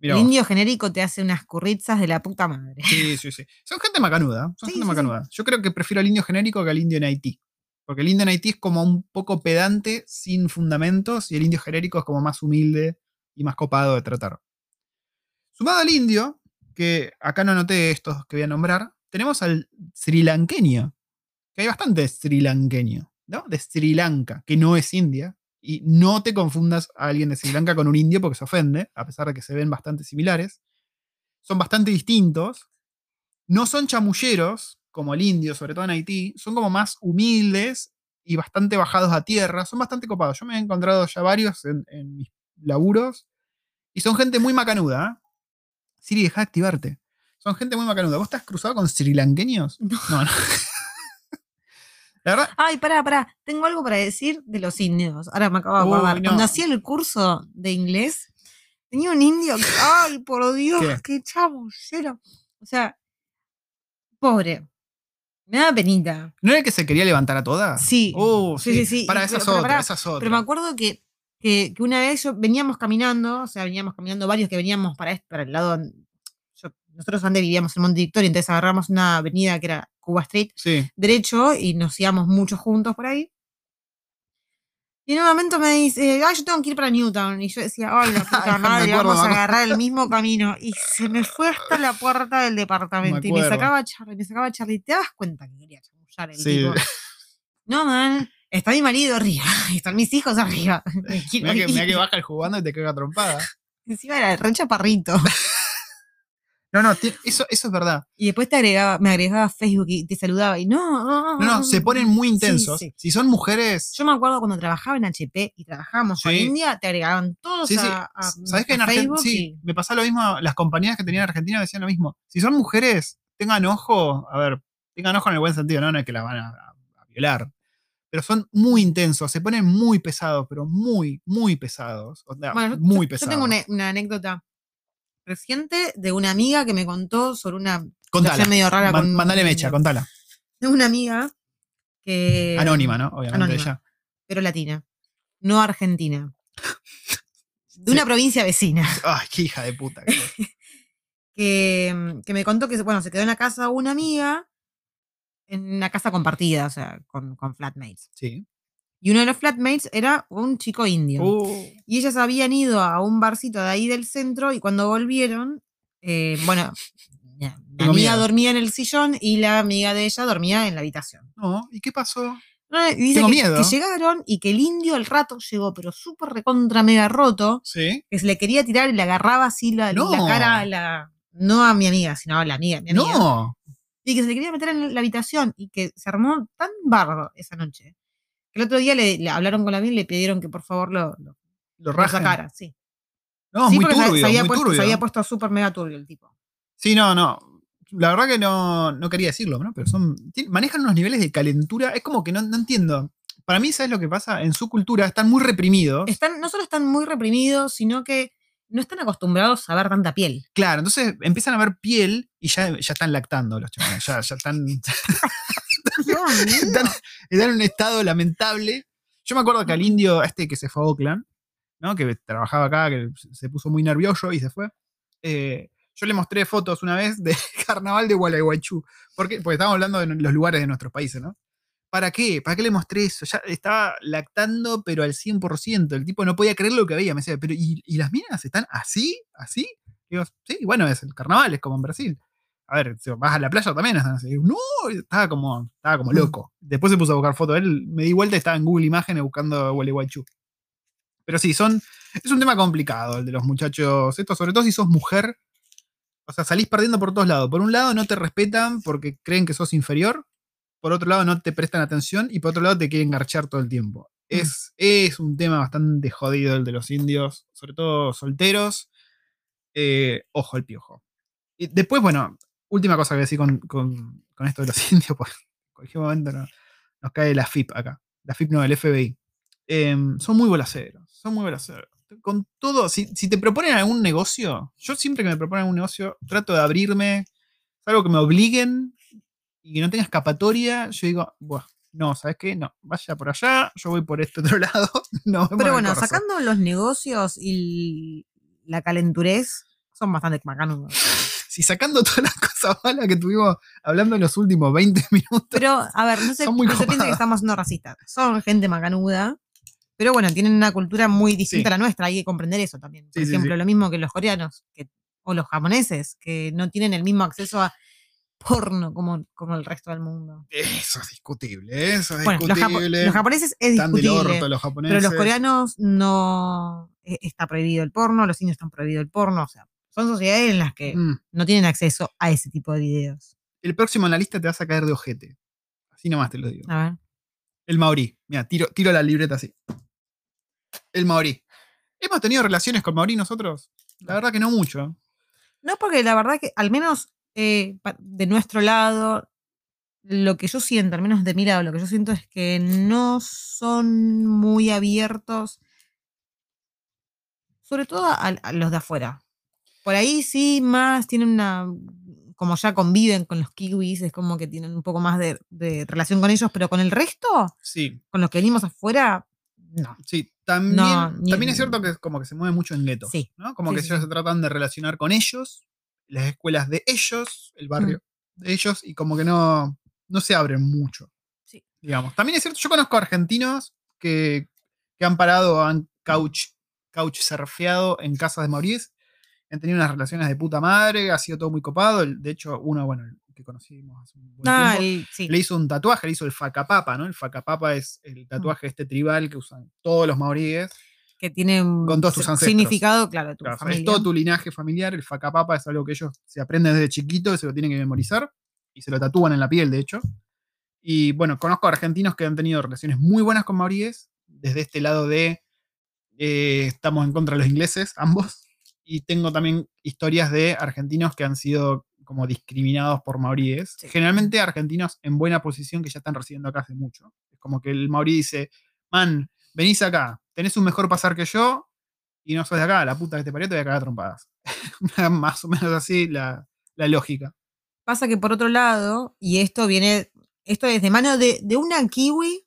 El vos. indio genérico te hace unas curritzas de la puta madre. Sí, sí, sí. Son gente macanuda. Son Sí, gente sí, macanuda. Yo creo que prefiero al indio genérico que al indio en Haití. Porque el indio en Haití es como un poco pedante, sin fundamentos, y el indio genérico es como más humilde y más copado de tratar. Sumado al indio, que acá no anoté estos que voy a nombrar, tenemos al srilanqueño. Que hay bastante srilanqueño, ¿no? De Sri Lanka, que no es India. Y no te confundas a alguien de Sri Lanka con un indio porque se ofende, a pesar de que se ven bastante similares. Son bastante distintos. No son chamulleros, como el indio, sobre todo en Haití. Son como más humildes y bastante bajados a tierra. Son bastante copados. Yo me he encontrado ya varios en, en mis laburos. Y son gente muy macanuda. ¿eh? Siri, deja de activarte. Son gente muy macanuda. ¿Vos estás cruzado con srilanqueños? No. No, no. La verdad, Ay, pará, pará. Tengo algo para decir de los indios. Ahora me acabo de acordar. no. Cuando hacía el curso de inglés, tenía un indio. que- Ay, por Dios, ¿Qué? qué chamullero. O sea, pobre. Me da penita. ¿no era el que se quería levantar a todas? Sí. Oh, Sí, sí, sí, sí. Para Y- esa es pero- pero me acuerdo que, que, que una vez yo veníamos caminando, o sea, veníamos caminando varios que veníamos para, este, para el lado. yo- nosotros antes vivíamos en Monte Victoria, entonces agarramos una avenida que era Cuba Street, Sí. derecho, y nos íbamos muchos juntos por ahí. Y en un momento me dice, ay, yo tengo que ir para Newtown. Y yo decía, ay, la puta madre, acuerdo, vamos a agarrar el mismo camino. Y se me fue hasta la puerta del departamento. Y me sacaba Charlie, me sacaba Charlie. ¿Te das cuenta que quería chamullar el Sí. tipo? No, man. Está mi marido arriba. Están mis hijos arriba. Mira que, que baja el jugando y te caga trompada. Encima era re chaparrito. No, no, eso, eso es verdad. Y después te agregaba, me agregaba a Facebook y te saludaba. Y no, No, no, se ponen muy intensos. sí. Si son mujeres. Yo me acuerdo cuando trabajaba en HP y trabajábamos con Sí. India, te agregaban todos Sí, sí. a, a- ¿Sabes que en Argentina? Facebook Sí, y- me pasaba lo mismo. Las compañías que tenían en Argentina decían lo mismo. Si son mujeres, tengan ojo. A ver, tengan ojo en el buen sentido, ¿no? No es que las van a, violar. Pero son muy intensos, se ponen muy pesados, pero muy, muy pesados. O sea, Bueno, muy yo, pesados. yo tengo una, una anécdota reciente de una amiga que me contó sobre una Contala. medio rara Man- con mandale mecha, contala. de una amiga que Anónima, ¿no? Obviamente anónima. ella. pero latina, no argentina. De una provincia vecina. Ay, qué hija de puta. que fue. que, me contó que bueno, se quedó en la casa una amiga, en una casa compartida, o sea, con, con flatmates. Sí. Y uno de los flatmates era un chico indio. Uh, Y ellas habían ido a un barcito de ahí del centro y cuando volvieron, eh, bueno, la amiga miedo. dormía en el sillón y la amiga de ella dormía en la habitación. no, ¿y qué pasó? No, y dice Tengo que, miedo. que llegaron y que el indio al rato llegó, pero súper recontra mega roto, Sí. que se le quería tirar y le agarraba así la, No. la cara a la. No a mi amiga, sino a la amiga. Mi amiga. No. Y que se le quería meter en la habitación y que se armó tan barro esa noche. El otro día le, le hablaron con la mina y le pidieron que por favor lo, lo, Lo lo sacara. Sí, No, sí muy turbio, se, había muy puesto, turbio. se había puesto súper mega turbio el tipo. Sí, no, no. La verdad que no, no quería decirlo, ¿no? Pero son. Manejan unos niveles de calentura. Es como que no, no entiendo. Para mí, ¿sabes lo que pasa? En su cultura están muy reprimidos. Están, no solo están muy reprimidos, sino que no están acostumbrados a ver tanta piel. Claro, entonces empiezan a ver piel y ya, ya están lactando los chavales. Ya, ya están, están, están en un estado lamentable. Yo me acuerdo que al indio, este que se fue a Oakland, ¿no? que trabajaba acá, que se puso muy nervioso y se fue. eh, yo le mostré fotos una vez de carnaval de Gualeguaychú. Porque, porque estábamos hablando de los lugares de nuestros países, ¿no? ¿Para qué? ¿Para qué le mostré eso? Ya estaba lactando, pero al 100%. El tipo no podía creer lo que veía. Me decía, pero ¿y, y las minas están así? ¿Así? Digo, sí, bueno, es el carnaval, es como en Brasil. A ver, vas a la playa también. No, estaba como, estaba como loco. Después se puso a buscar fotos. Él me di vuelta y estaba en Google Imágenes buscando Gualeguaychú. Pero sí, son, es un tema complicado el de los muchachos. Esto, sobre todo si sos mujer. O sea, salís perdiendo por todos lados. Por un lado, no te respetan porque creen que sos inferior. Por otro lado, no te prestan atención. Y por otro lado, te quieren garchar todo el tiempo. Es, es un tema bastante jodido el de los indios, sobre todo solteros. Eh, ojo el piojo. Y después, bueno, última cosa que decir con, con- con esto de los indios, pues en cualquier momento no- nos cae la FIP acá. La FIP no, el FBI. Em, son muy bolaceros, son muy bolaceros. Con todo, si, si te proponen algún negocio, yo siempre que me proponen algún negocio, trato de abrirme, algo que me obliguen y que no tenga escapatoria, yo digo, Buah, no, ¿sabes qué? No, vaya por allá, yo voy por este otro lado. no, Pero bueno, sacando los negocios y la calenturez, son bastante macanudos. Si sacando todas las cosas malas que tuvimos hablando en los últimos 20 minutos. Pero, a ver, no se, no piense que estamos siendo racistas. Son gente macanuda. Pero bueno, tienen una cultura muy distinta Sí. a la nuestra. Hay que comprender eso también. Por Sí, ejemplo, sí. lo mismo que los coreanos que- o los japoneses, que no tienen el mismo acceso a porno como, como el resto del mundo. Eso es discutible, eso es Bueno, los, japo- discutible. los japoneses es Están del discutible. orto los japoneses. Pero los coreanos no e- está prohibido el porno, los indios están prohibido el porno. O sea, son sociedades en las que Mm. no tienen acceso a ese tipo de videos. El próximo en la lista te vas a caer de ojete. Así nomás te lo digo. A ver. El maorí. Mira, tiro, tiro la libreta así. El maorí. ¿Hemos tenido relaciones con maorí nosotros? La verdad que no mucho. No, porque la verdad que al menos eh, de nuestro lado, lo que yo siento, al menos de mi lado, lo que yo siento es que no son muy abiertos, sobre todo a, a los de afuera. Por ahí sí más tienen una, como ya conviven con los kiwis, es como que tienen un poco más de, de relación con ellos, pero con el resto, Sí, con los que venimos afuera, no. sí. También, No, ni- también es cierto que es como que se mueve mucho en guetos. Sí. ¿no? Como Sí, que sí, ellos se tratan de relacionar con ellos, las escuelas de ellos, el barrio Mm. de ellos, y como que no, no se abren mucho. Sí. Digamos. También es cierto, yo conozco argentinos que, que han parado, han couch, couch surfeado en casas de maoríes, han tenido unas relaciones de puta madre, ha sido todo muy copado. De hecho, uno, bueno, el que conocimos hace un buen Ah, tiempo, sí. le hizo un tatuaje, le hizo el facapapa, ¿no? El facapapa es Mm. el tatuaje este tribal que usan todos los maoríes. que tiene un Con todos tus ancestros. significado, claro, tu es todo tu linaje familiar. El facapapa es algo que ellos se aprenden desde chiquito y se lo tienen que memorizar. Y se lo tatúan en la piel, de hecho. Y bueno, conozco argentinos que han tenido relaciones muy buenas con maoríes. Desde este lado de eh, estamos en contra de los ingleses, ambos. Y tengo también historias de argentinos que han sido como discriminados por maoríes. Sí. Generalmente argentinos en buena posición que ya están residiendo acá hace mucho. Es como que el maorí dice, man, venís acá, tenés un mejor pasar que yo y no sos de acá, la puta que te parió te voy a cagar trompadas. Más o menos así la, la lógica. Pasa que por otro lado, y esto viene, esto es de mano de, de una kiwi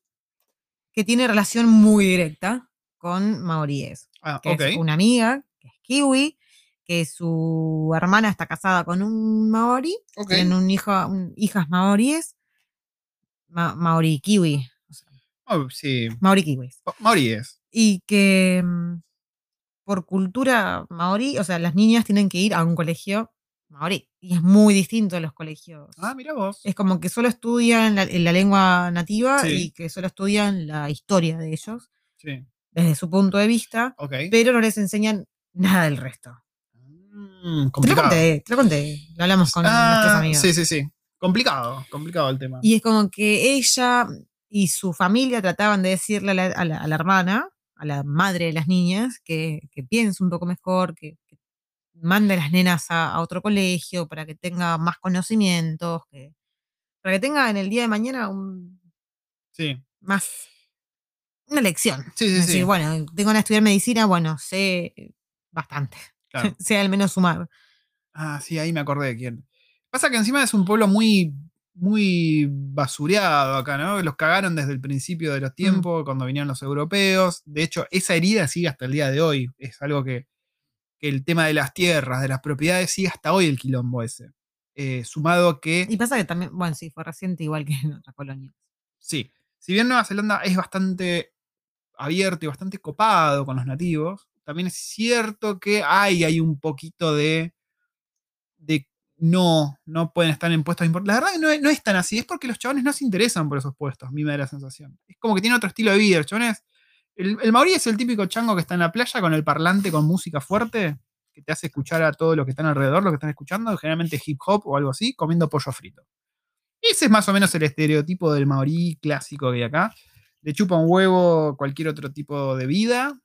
que tiene relación muy directa con maoríes. Ah, Que es una amiga, kiwi, que su hermana está casada con un maorí, ok. tienen un hijo, un- hijas maoríes, ma- maorí kiwi, o sea, Oh, sí, maorí kiwis. Ma- maoríes. Y que mm, por cultura maorí, o sea, las niñas tienen que ir a un colegio maorí. Y es muy distinto a los colegios. Ah, mira vos. Es como que solo estudian la, la lengua nativa Sí. y que solo estudian la historia de ellos, Sí. desde su punto de vista, Ok. pero no les enseñan nada del resto. Mm, Te lo conté, te lo conté. Lo hablamos con nuestros Ah, amigos. sí, sí, sí. Complicado, complicado el tema. Y es como que ella y su familia trataban de decirle a la, a la- a la hermana, a la madre de las niñas, que, que piense un poco mejor, que, que mande a las nenas a, a otro colegio para que tenga más conocimientos, que, para que tenga en el día de mañana un, Sí. más una lección. Sí, sí, Es sí. decir, bueno, tengo que estudiar medicina, bueno, sé bastante, Claro. sé al menos sumar. Ah, sí, ahí me acordé de quién. Pasa que encima es un pueblo muy, muy basureado acá, ¿no? Los cagaron desde el principio de los Mm. tiempos, cuando vinieron los europeos. De hecho, esa herida sigue hasta el día de hoy. Es algo que, que el tema de las tierras, de las propiedades, sigue hasta hoy el quilombo ese. Eh, sumado a que, Y pasa que también, bueno, sí, fue reciente igual que en otras colonias. sí, si bien Nueva Zelanda es bastante abierto y bastante copado con los nativos, también es cierto que hay, hay un poquito de, de no, no pueden estar en puestos importantes. La verdad que no no es tan así, es porque los chabones no se interesan por esos puestos, a mí me da la sensación. Es como que tiene otro estilo de vida, los. El, el maorí es el típico chango que está en la playa con el parlante con música fuerte, que te hace escuchar a todo lo que están alrededor, lo que están escuchando, generalmente hip hop o algo así, comiendo pollo frito. Ese es más o menos el estereotipo del maorí clásico que hay acá. Le chupa un huevo cualquier otro tipo de vida.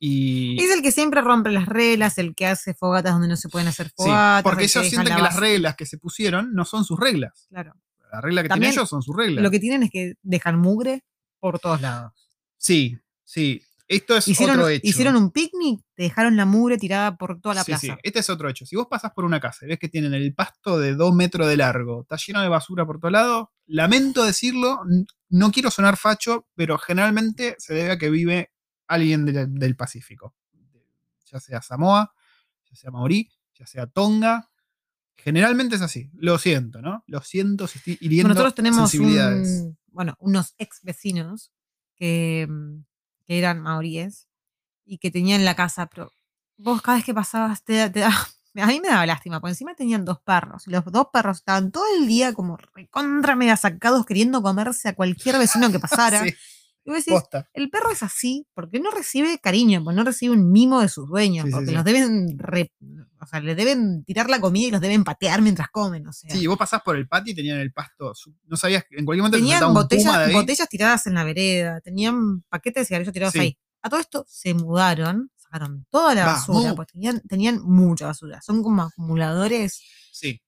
Y, Es el que siempre rompe las reglas, el que hace fogatas donde no se pueden hacer Sí, fogatas. porque el que ellos sienten la que las reglas que se pusieron no son sus reglas. Claro. La regla que También tienen ellos son sus reglas. Lo que tienen es que dejan mugre por todos lados. Sí, sí. Esto es Hicieron, otro hecho. hicieron un picnic, te dejaron la mugre tirada por toda la Sí, plaza. sí, Este es otro hecho. Si vos pasás por una casa y ves que tienen el pasto de dos metros de largo, está lleno de basura por todos lados, lamento decirlo, no quiero sonar facho, pero generalmente se debe a que vive alguien del, del Pacífico. Ya sea Samoa, ya sea Maorí, ya sea Tonga. Generalmente es así. Lo siento, ¿no? Lo siento si estoy hiriendo nosotros tenemos sensibilidades. un- bueno, unos ex vecinos que, que eran maoríes y que tenían la casa, pero vos cada vez que pasabas te, da- te da- a mí me daba lástima, porque encima tenían dos perros. y Los dos perros estaban todo el día como recontra mega sacados queriendo comerse a cualquier vecino que pasara. Sí, y vos decís, posta. el perro es así porque no recibe cariño, porque no recibe un mimo de sus dueños, Sí, porque sí. los deben, re- o sea, le deben tirar la comida y los deben patear mientras comen, o sea. Sí, vos pasás por el patio y tenían el pasto. No sabías, en cualquier momento te Tenían un de botellas, botellas tiradas en la vereda, tenían paquetes de cigarrillos tirados ahí. A todo esto se mudaron, sacaron toda la basura, pues tenían, tenían mucha basura, son como acumuladores. Sí,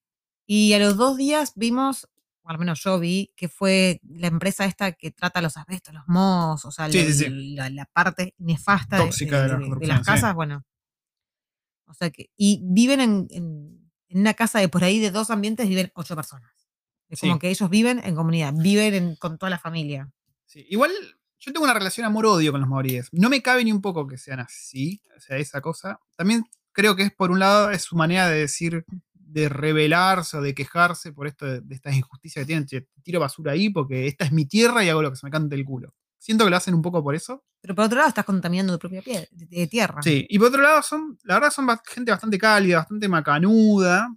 Y a los dos días vimos, o al menos yo vi, que fue la empresa esta que trata los asbestos, los mohos, o sea, Sí, la, sí, sí. La, la parte nefasta de- Tóxica de, de la de- de corrupción, las sí. casas, bueno. O sea que, y viven en, en- en una casa de por ahí de dos ambientes, viven ocho personas. Es como que ellos viven en comunidad, viven en- con toda la familia. sí. Igual yo tengo una relación amor-odio con los maoríes. No me cabe ni un poco que sean así, o sea, esa cosa. También creo que es, por un lado, es su manera de decir, de rebelarse o de quejarse por esto de, estas injusticias que tienen. Che, tiro basura ahí porque esta es mi tierra y hago lo que se me cante el culo. Siento que lo hacen un poco por eso. Pero por otro lado estás contaminando tu propia de, tierra. Sí, y por otro lado, son, la verdad son gente bastante cálida, bastante macanuda,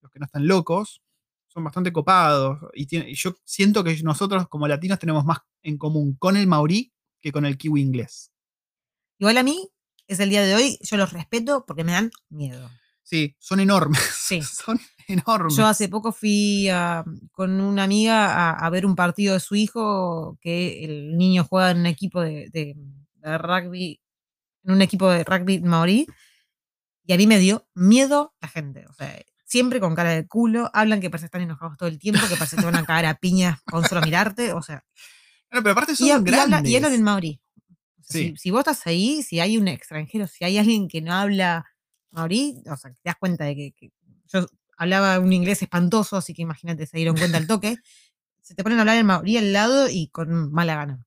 los que no están locos, son bastante copados, y, tiene- y yo siento que nosotros como latinos tenemos más en común con el maorí que con el kiwi inglés. Igual a mí, es el día de hoy, yo los respeto porque me dan miedo. Sí, son enormes, Sí. son enormes. Yo hace poco fui a- con una amiga a, a ver un partido de su hijo, que el niño juega en un equipo de, de- de rugby, en un equipo de rugby maorí, y a mí me dio miedo la gente. O sea, siempre con cara de culo, hablan que parece que están enojados todo el tiempo, que parece que te van a caer a piñas con solo mirarte. O sea, No, pero aparte son y, grandes. y hablan en maorí. O sea, Sí. si, si vos estás ahí, si hay un extranjero, si hay alguien que no habla maorí, o sea, te das cuenta de que, que yo hablaba un inglés espantoso, así que imagínate, se dieron cuenta al toque. Se te ponen a hablar en maorí al lado y con mala gana.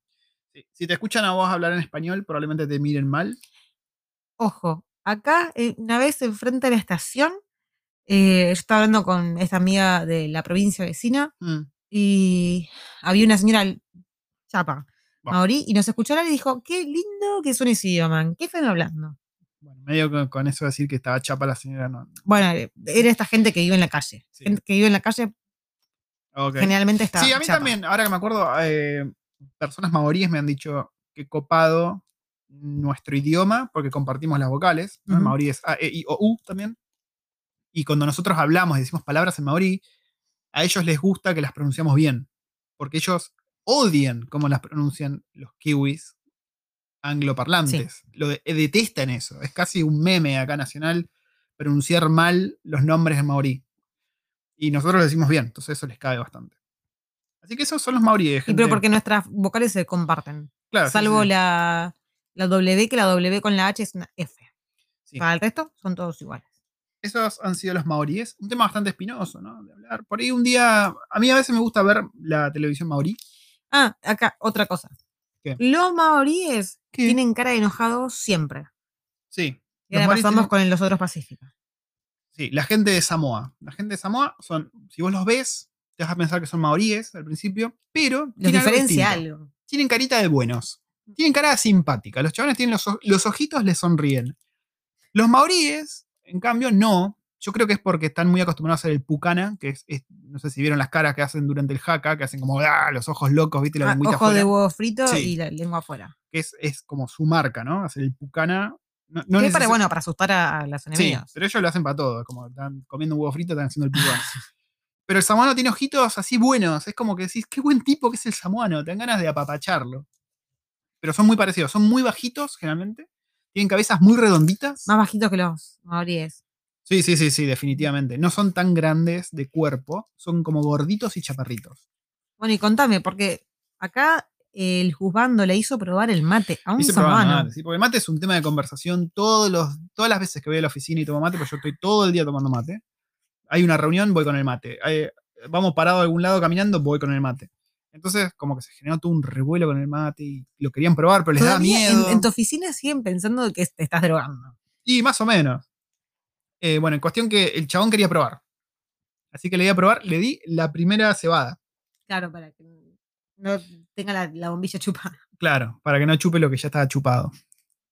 Sí, Si te escuchan a vos hablar en español, probablemente te miren mal. Ojo, acá, eh, una vez enfrente de la estación, eh, yo estaba hablando con esta amiga de la provincia vecina Mm, y había una señora chapa, Va. maorí, y nos escuchó hablar y dijo, qué lindo que suena ese idioma, ¿qué están hablando? Bueno, medio con, con eso de decir que estaba chapa la señora, no. Bueno, eh, era esta gente que vive en la calle. Sí. Gente que vive en la calle Ok. generalmente está. Sí, a mí chapa. también, ahora que me acuerdo, eh, personas maoríes me han dicho que copado nuestro idioma, porque compartimos las vocales. ¿no? En maorí es A, E, I, O, U también. Y cuando nosotros hablamos y decimos palabras en maorí, a ellos les gusta que las pronunciamos bien, porque ellos odian cómo las pronuncian los kiwis angloparlantes. Lo de- detestan eso. Es casi un meme acá nacional pronunciar mal los nombres en maorí. Y nosotros lo decimos bien, entonces eso les cabe bastante. Así que esos son los maoríes. Y gente. pero porque nuestras vocales se comparten. Claro, salvo sí, La, la W, que la W con la H es una F. Para el resto son todos iguales. Esos han sido los maoríes. Un tema bastante espinoso, ¿no? De hablar. Por ahí un día. A mí a veces me gusta ver la televisión maorí. Ah, acá, otra cosa. ¿Qué? Los maoríes ¿Qué? tienen cara de enojados siempre. Sí. Y ahora pasamos tienen- con los otros pacíficos. Sí, la gente de Samoa. La gente de Samoa son. Si vos los ves, te vas a pensar que son maoríes al principio, pero. Los tienen algo diferencia distinto. algo. Tienen carita de buenos. Tienen cara simpática. Los chavales tienen los, los ojitos, les sonríen. Los maoríes, en cambio, no. Yo creo que es porque están muy acostumbrados a hacer el pucana, que es, es- no sé si vieron las caras que hacen durante el jaca, que hacen como ¡ah! los ojos locos, ¿viste? La Ah, lengüita ojo de huevo frito Sí. y la lengua afuera. que es, es como su marca, ¿no? Hacer el pucana. No, no Que es para, bueno, para asustar a, a los Sí, enemigos. pero ellos lo hacen para todo. Como están comiendo un huevo frito, están haciendo el pucana. pero el samoano tiene ojitos así buenos. Es como que decís, qué buen tipo que es el samoano. Te dan ganas de apapacharlo. Pero son muy parecidos. Son muy bajitos, generalmente. Tienen cabezas muy redonditas. Más bajitos que los maoríes. Sí, sí, sí, sí, definitivamente. No son tan grandes de cuerpo. Son como gorditos y chaparritos. Bueno, y contame, porque acá el juzgando le hizo probar el mate a un mate, sí, porque mate es un tema de conversación todos los, todas las veces que voy a la oficina y tomo mate, pues yo estoy todo el día tomando mate. Hay una reunión, voy con el mate. Hay- vamos parado a algún lado caminando, voy con el mate. Entonces, como que se generó todo un revuelo con el mate y lo querían probar, pero les daba Todavía en- miedo. En, tu oficina siguen pensando que te estás drogando. Y más o menos. Eh, bueno, en cuestión que el chabón quería probar. Así que le di a probar, le di la primera cebada. Claro, para que no tenga la, la bombilla chupada. Claro, para que no chupe lo que ya estaba chupado.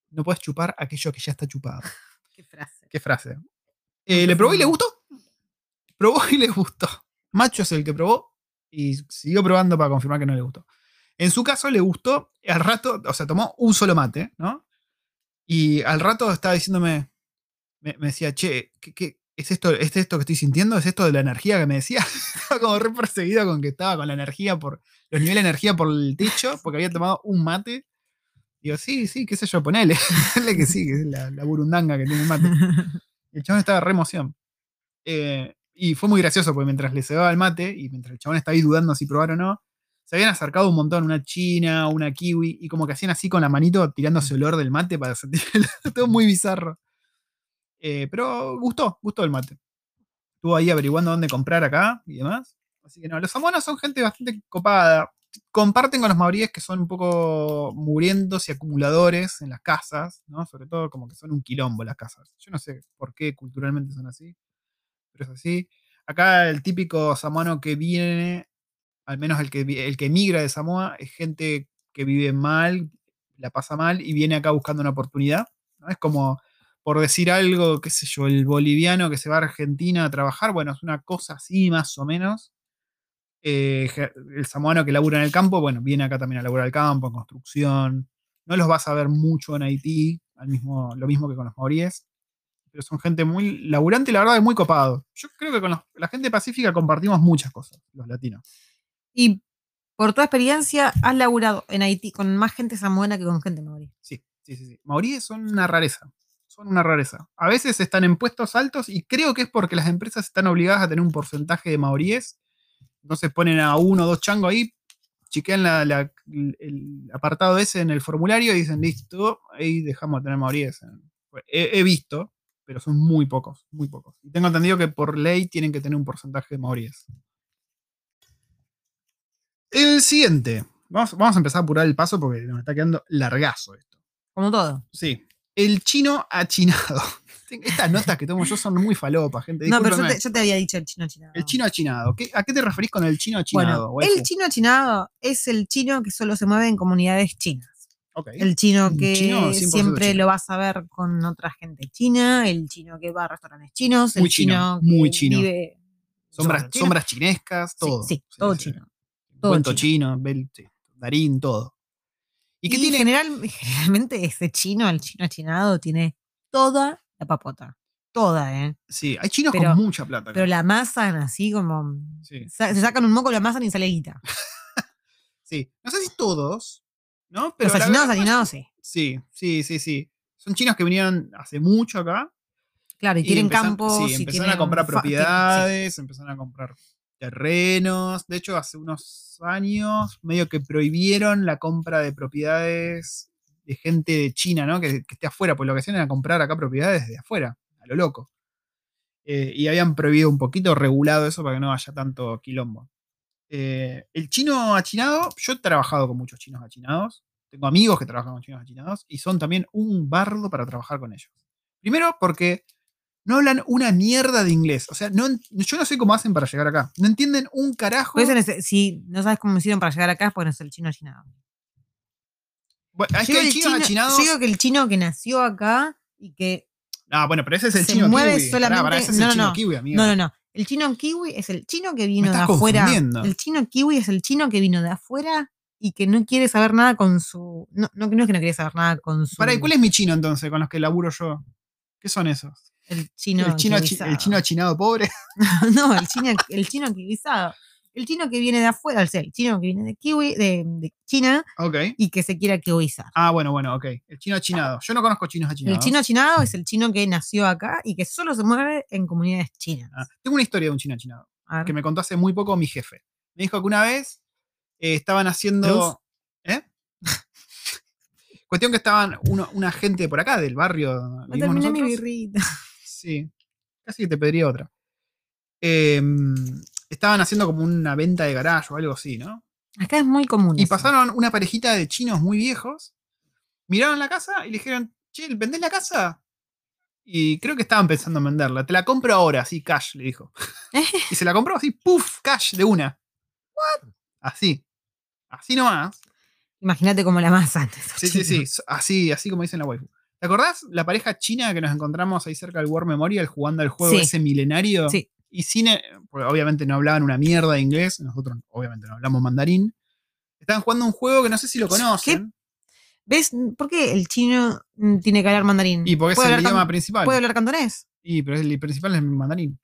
No puedes chupar aquello que ya está chupado. Qué frase. ¿Qué frase? Eh, ¿Le probó y le gustó? Probó y le gustó. Macho es el que probó y siguió probando para confirmar que no le gustó. En su caso le gustó, al rato, o sea, tomó un solo mate, ¿no? Y al rato estaba diciéndome, me, me decía, che, ¿qué, qué- es, esto, ¿es esto que estoy sintiendo? ¿Es esto de la energía que me decía? estaba como re perseguido con que estaba con la energía por, los niveles de energía por el techo, porque había tomado un mate. Digo, sí, sí, qué sé yo, ponele. Ponele que sí, que es la, la burundanga que tiene el mate. Y el chabón estaba re emoción. Eh, y fue muy gracioso porque mientras le cebaba el mate y mientras el chabón estaba ahí dudando si probar o no, se habían acercado un montón, una china, una kiwi, y como que hacían así con la manito tirándose olor del mate para sentir el- todo muy bizarro. Eh, pero gustó, gustó el mate. Estuvo ahí averiguando dónde comprar acá y demás. Así que no, los samoanos son gente bastante copada. Comparten con los maoríes que son un poco murientos y acumuladores en las casas, ¿no? Sobre todo como que son un quilombo las casas. Yo no sé por qué culturalmente son así, pero es así. Acá el típico samoano que viene, al menos el que, el que migra de Samoa, es gente que vive mal, la pasa mal y viene acá buscando una oportunidad. ¿no? Es como, por decir algo, qué sé yo, el boliviano que se va a Argentina a trabajar, bueno, es una cosa así más o menos. Eh, el samoano que labura en el campo, bueno, viene acá también a laburar el campo, en construcción. No los vas a ver mucho en Haití, al mismo, lo mismo que con los maoríes. Pero son gente muy laburante y la verdad es muy copado. Yo creo que con los- la gente pacífica compartimos muchas cosas, los latinos. Y por tu experiencia, has laburado en Haití con más gente samoana que con gente maorí. Sí, sí, sí. sí. Maoríes son una rareza. Son una rareza. A veces están en puestos altos y creo que es porque las empresas están obligadas a tener un porcentaje de maoríes. Entonces ponen a uno o dos changos ahí, la- la- el apartado ese en el formulario y dicen, listo, ahí dejamos de tener maoríes. He, he visto, pero son muy pocos, muy pocos. Y tengo entendido que por ley tienen que tener un porcentaje de maoríes. El siguiente. Vamos, vamos a empezar a apurar el paso porque nos está quedando largazo esto. Como todo. Sí. El chino achinado. Estas notas que tomo yo son muy falopas, gente. No, pero yo te, yo te había dicho el chino chinado. El chino achinado. ¿Qué- ¿A qué te referís con el chino achinado? Bueno, el chino chinado es el chino que solo se mueve en comunidades chinas. El chino que chino 100% siempre chino. lo vas a ver con otra gente china, el chino que va a restaurantes chinos, Muy el chino, chino, muy que chino. vive sombras, sombras chinescas, Sí, todo. Sí, todo chino. Todo Cuento chino, Darín, todo. ¿Y qué tiene? general, generalmente ese chino, el chino achinado, tiene toda la papota. Toda, ¿eh? Sí, hay chinos Pero- con mucha plata. Pero la amasan así como. Sí. sa- Se sacan un moco, lo amasan y sale guita. Sí, no sé si todos, ¿no? Pero Los la achinados, verdad- achinados, sí. Sí, sí, sí, sí. Son chinos que vinieron hace mucho acá. Claro, y, tienen empezan- campos. Sí, y empezaron a comprar tienen- sí. propiedades, empezaron a comprar terrenos. De hecho, hace unos años, medio que prohibieron la compra de propiedades de gente de China, ¿no? Que, que esté afuera, pues lo que hacían era comprar acá propiedades de afuera, a lo loco. Eh, y habían prohibido un poquito, regulado eso para que no haya tanto quilombo. Eh, el chino achinado, yo he trabajado con muchos chinos achinados. Tengo amigos que trabajan con chinos achinados y son también un bardo para trabajar con ellos. Primero porque no hablan una mierda de inglés. O sea, no, yo no sé cómo hacen para llegar acá. No entienden un carajo. Nece- si no sabes cómo hicieron para llegar acá, es porque no es el chino achinado. Bueno, es Yo que hay el chinos chino- achinados. yo digo que el chino que nació acá y que. Ah, bueno, pero ese es el se chino mueve kiwi. Solamente- pará, ese es no, el no, chino no. kiwi, amigo. No, no, no. El chino kiwi es el chino que vino de afuera. El chino kiwi es el chino que vino de afuera y que no quiere saber nada con su. No, no, no es que no quiere saber nada con su. Pará, ¿y cuál es mi chino entonces con los que laburo yo? ¿Qué son esos? El chino. el, chino el chino achinado pobre. no, el chino, el chino kiwizado. El chino que viene de afuera, o sea, el chino que viene de kiwi, de, de China ok. y que se quiera kiwizar. Ah, bueno, bueno, ok. El chino achinado. Yo no conozco chinos El achinados. chino achinado es el chino que nació acá y que solo se mueve en comunidades chinas. Ah, tengo una historia de un chino achinado. Que me contó hace muy poco mi jefe. Me dijo que una vez eh, estaban haciendo. ¿Eh? Cuestión que estaban uno- una gente por acá del barrio. vivimos terminé mi birrita. Sí. Casi que te pediría otra. Em, estaban haciendo como una venta de garaje o algo así, ¿no? Acá es muy común. Y eso. pasaron una parejita de chinos muy viejos. Miraron la casa y le dijeron, che, ¿vendés la casa? Y creo que estaban pensando en venderla. Te la compro ahora, así, cash, le dijo. y se la compró así, puff, cash, de una. Así. Así nomás. Imagínate como la masa antes. Sí, sí, sí. Así, así como dicen la waifu. ¿Te acordás la pareja china que nos encontramos ahí cerca del War Memorial jugando al juego Sí. ese milenario? Sí. Y cine, porque obviamente no hablaban una mierda de inglés, nosotros obviamente no hablamos mandarín. Estaban jugando un juego que no sé si lo conocen. ¿Ves? ¿Por qué el chino mm, tiene que hablar mandarín? Y porque es ¿Puede el idioma principal. ¿Puede hablar cantonés? Y pero el principal es el mandarín.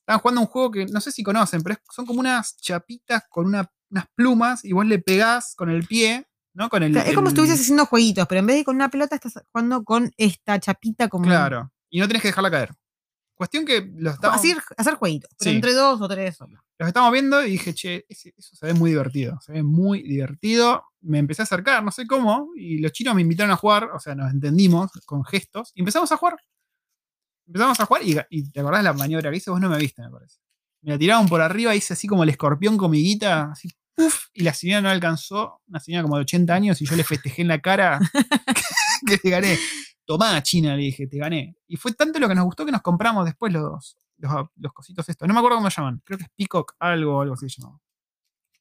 Estaban jugando un juego que no sé si conocen, pero es- son como unas chapitas con una- unas plumas y vos le pegás con el pie, ¿no? Con el. O sea, es como si estuvieses haciendo jueguitos, pero en vez de con una pelota estás jugando con esta chapita como. Claro. Y no tenés que dejarla caer. Cuestión que los estamos, Así, hacer jueguitos, pero Sí. entre dos o tres solos. los estamos viendo y dije, che, ese- eso se ve muy divertido. Se ve muy divertido. Me empecé a acercar, no sé cómo, y los chinos me invitaron a jugar, o sea, nos entendimos con gestos, y empezamos a jugar. Empezamos a jugar y, y te acordás de la maniobra que hice, vos no me viste, me parece. Me la tiraron por arriba, hice así como el escorpión con mi guita, así, ¡puf! Y la señora no alcanzó, una señora como de 80 años, y yo le festejé en la cara que te gané. Tomá, China, le dije, te gané. Y fue tanto lo que nos gustó que nos compramos después los, los, los cositos estos. No me acuerdo cómo se llaman. Creo que es Peacock algo algo así se llamaba.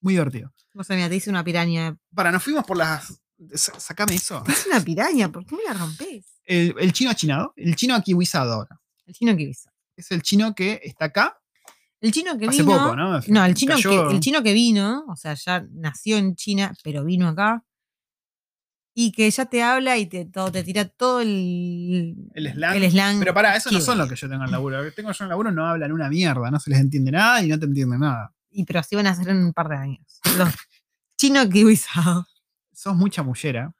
Muy divertido. No sé, mira, te hice una piraña. Para, nos fuimos por las. sa- Sacame eso. Hice una piraña, ¿por qué me la rompes? El, el chino achinado, el chino akiwizado ahora. El chino que vino. Es el chino que está acá El chino que hace vino. poco, ¿no? No, el chino, Cayó- que, el chino que vino, o sea, ya nació en China, pero vino acá. Y que ya te habla y te, todo, te tira todo el, El slang. el slang Pero para, eso no son los que yo tengo en laburo. Lo que tengo yo en laburo no hablan una mierda, no se les entiende nada y no te entiende nada. Y pero así van a ser en un par de años. Los chinos kiwizados. Sos mucha mullera.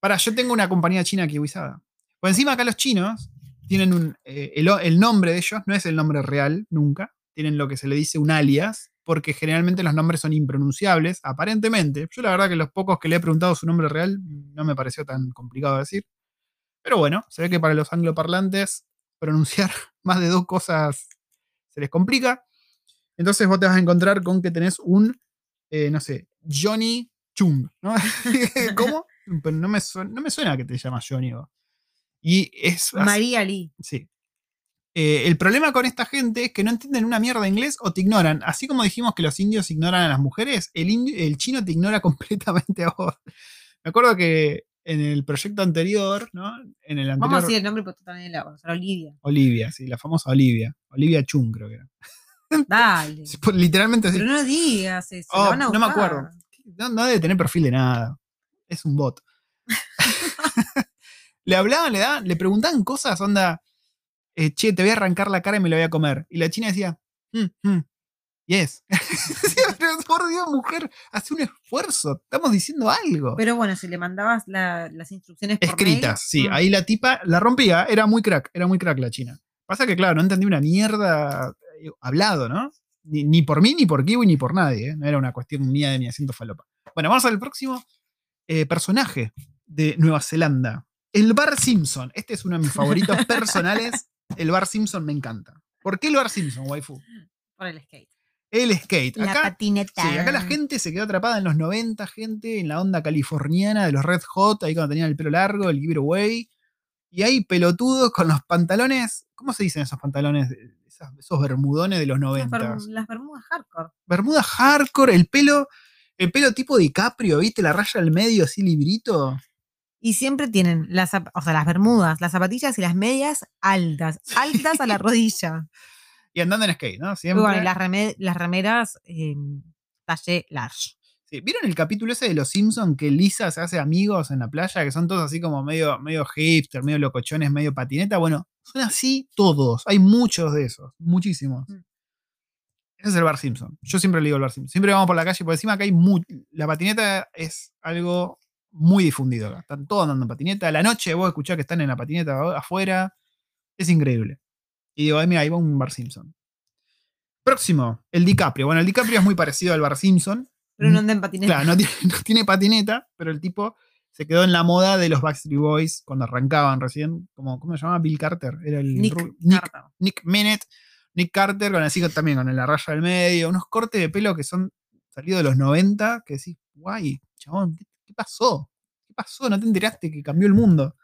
Para, yo tengo una compañía china kiwizada. Por encima acá los chinos tienen un. eh, el, el nombre de ellos no es el nombre real, nunca. Tienen lo que se le dice un alias, porque generalmente los nombres son impronunciables, aparentemente. Yo la verdad que los pocos que le he preguntado su nombre real no me pareció tan complicado de decir. Pero bueno, se ve que para los angloparlantes pronunciar más de dos cosas se les complica. Entonces vos te vas a encontrar con que tenés un, eh, no sé, Johnny Chum, ¿no? ¿Cómo? Pero no me, suena, no me suena que te llamas Johnny. vos. Y es... así- María Lee. Sí. Eh, el problema con esta gente es que no entienden una mierda de inglés o te ignoran. Así como dijimos que los indios ignoran a las mujeres, el, indio- el chino te ignora completamente a vos. Me acuerdo que en el proyecto anterior, ¿no? En el Vamos a anterior. decir el nombre porque tú también la a Olivia. Olivia, sí, la famosa Olivia. Olivia Chung, creo que era. Dale. Por- Literalmente así. Pero no digas eso. Oh, la van a no me acuerdo. No, no debe tener perfil de nada. Es un bot. le hablaban, le daban, le preguntaban cosas, onda, eh, che, te voy a arrancar la cara y me la voy a comer. Y la china decía, "Mm, mm, yes. Decía, "Pero por Dios, mujer, hace un esfuerzo. Estamos diciendo algo. Pero bueno, si le mandabas la- las instrucciones por Escritas, sí. mm, Ahí la tipa la rompía, era muy crack, era muy crack la china. Pasa que, claro, no entendí una mierda eh, hablado, ¿no? Ni, ni por mí, ni por Kiwi, ni por nadie. ¿eh? No era una cuestión mía de mi asiento falopa. Bueno, vamos al próximo eh, personaje de Nueva Zelanda. El Bar Simpson. Este es uno de mis favoritos personales. El Bar Simpson me encanta. ¿Por qué el Bar Simpson, waifu? por el skate. El skate. La Acá, patineta. sí, acá la gente se quedó atrapada en los 90, gente, en la onda californiana de los Red Hot, ahí cuando tenían el pelo largo, el giveaway. Y hay pelotudos con los pantalones. ¿Cómo se dicen esos pantalones? Esos bermudones de los Las, 90. berm- las bermudas hardcore. Bermuda hardcore, el pelo, el pelo tipo DiCaprio, ¿viste? La raya al medio, así librito. Y siempre tienen las, o sea, las bermudas, las zapatillas y las medias altas, altas a la rodilla. Y andando en skate, ¿no? Y Siempre. bueno, y las, reme- las remeras eh, talle large. Sí, ¿Vieron el capítulo ese de Los Simpsons que Lisa se hace amigos en la playa? Que son todos así como medio, medio hipster, medio locochones, medio patineta. Bueno, son así todos. Hay muchos de esos. Muchísimos. Mm. Ese es el Bar Simpson. Yo siempre le digo el Bar Simpson. Siempre vamos por la calle por encima que hay La patineta es algo muy difundido acá. Están todos andando en patineta. A la noche vos escuchás que están en la patineta afuera. Es increíble. Y digo, mira, ahí va un Bar Simpson. Próximo, el DiCaprio. Bueno, el DiCaprio es muy parecido al Bar Simpson. Pero no anda en patineta. Claro, no tiene, no tiene patineta, pero el tipo se quedó en la moda de los Backstreet Boys cuando arrancaban recién. Como, ¿Cómo se llama? Bill Carter. Era el Nick, Nick, Carter. Nick Minute. Nick Carter con así también con la raya del medio. Unos cortes de pelo que son salidos de los 90. Que decís, guay, chabón, ¿qué, qué pasó? ¿Qué pasó? ¿No te enteraste que cambió el mundo?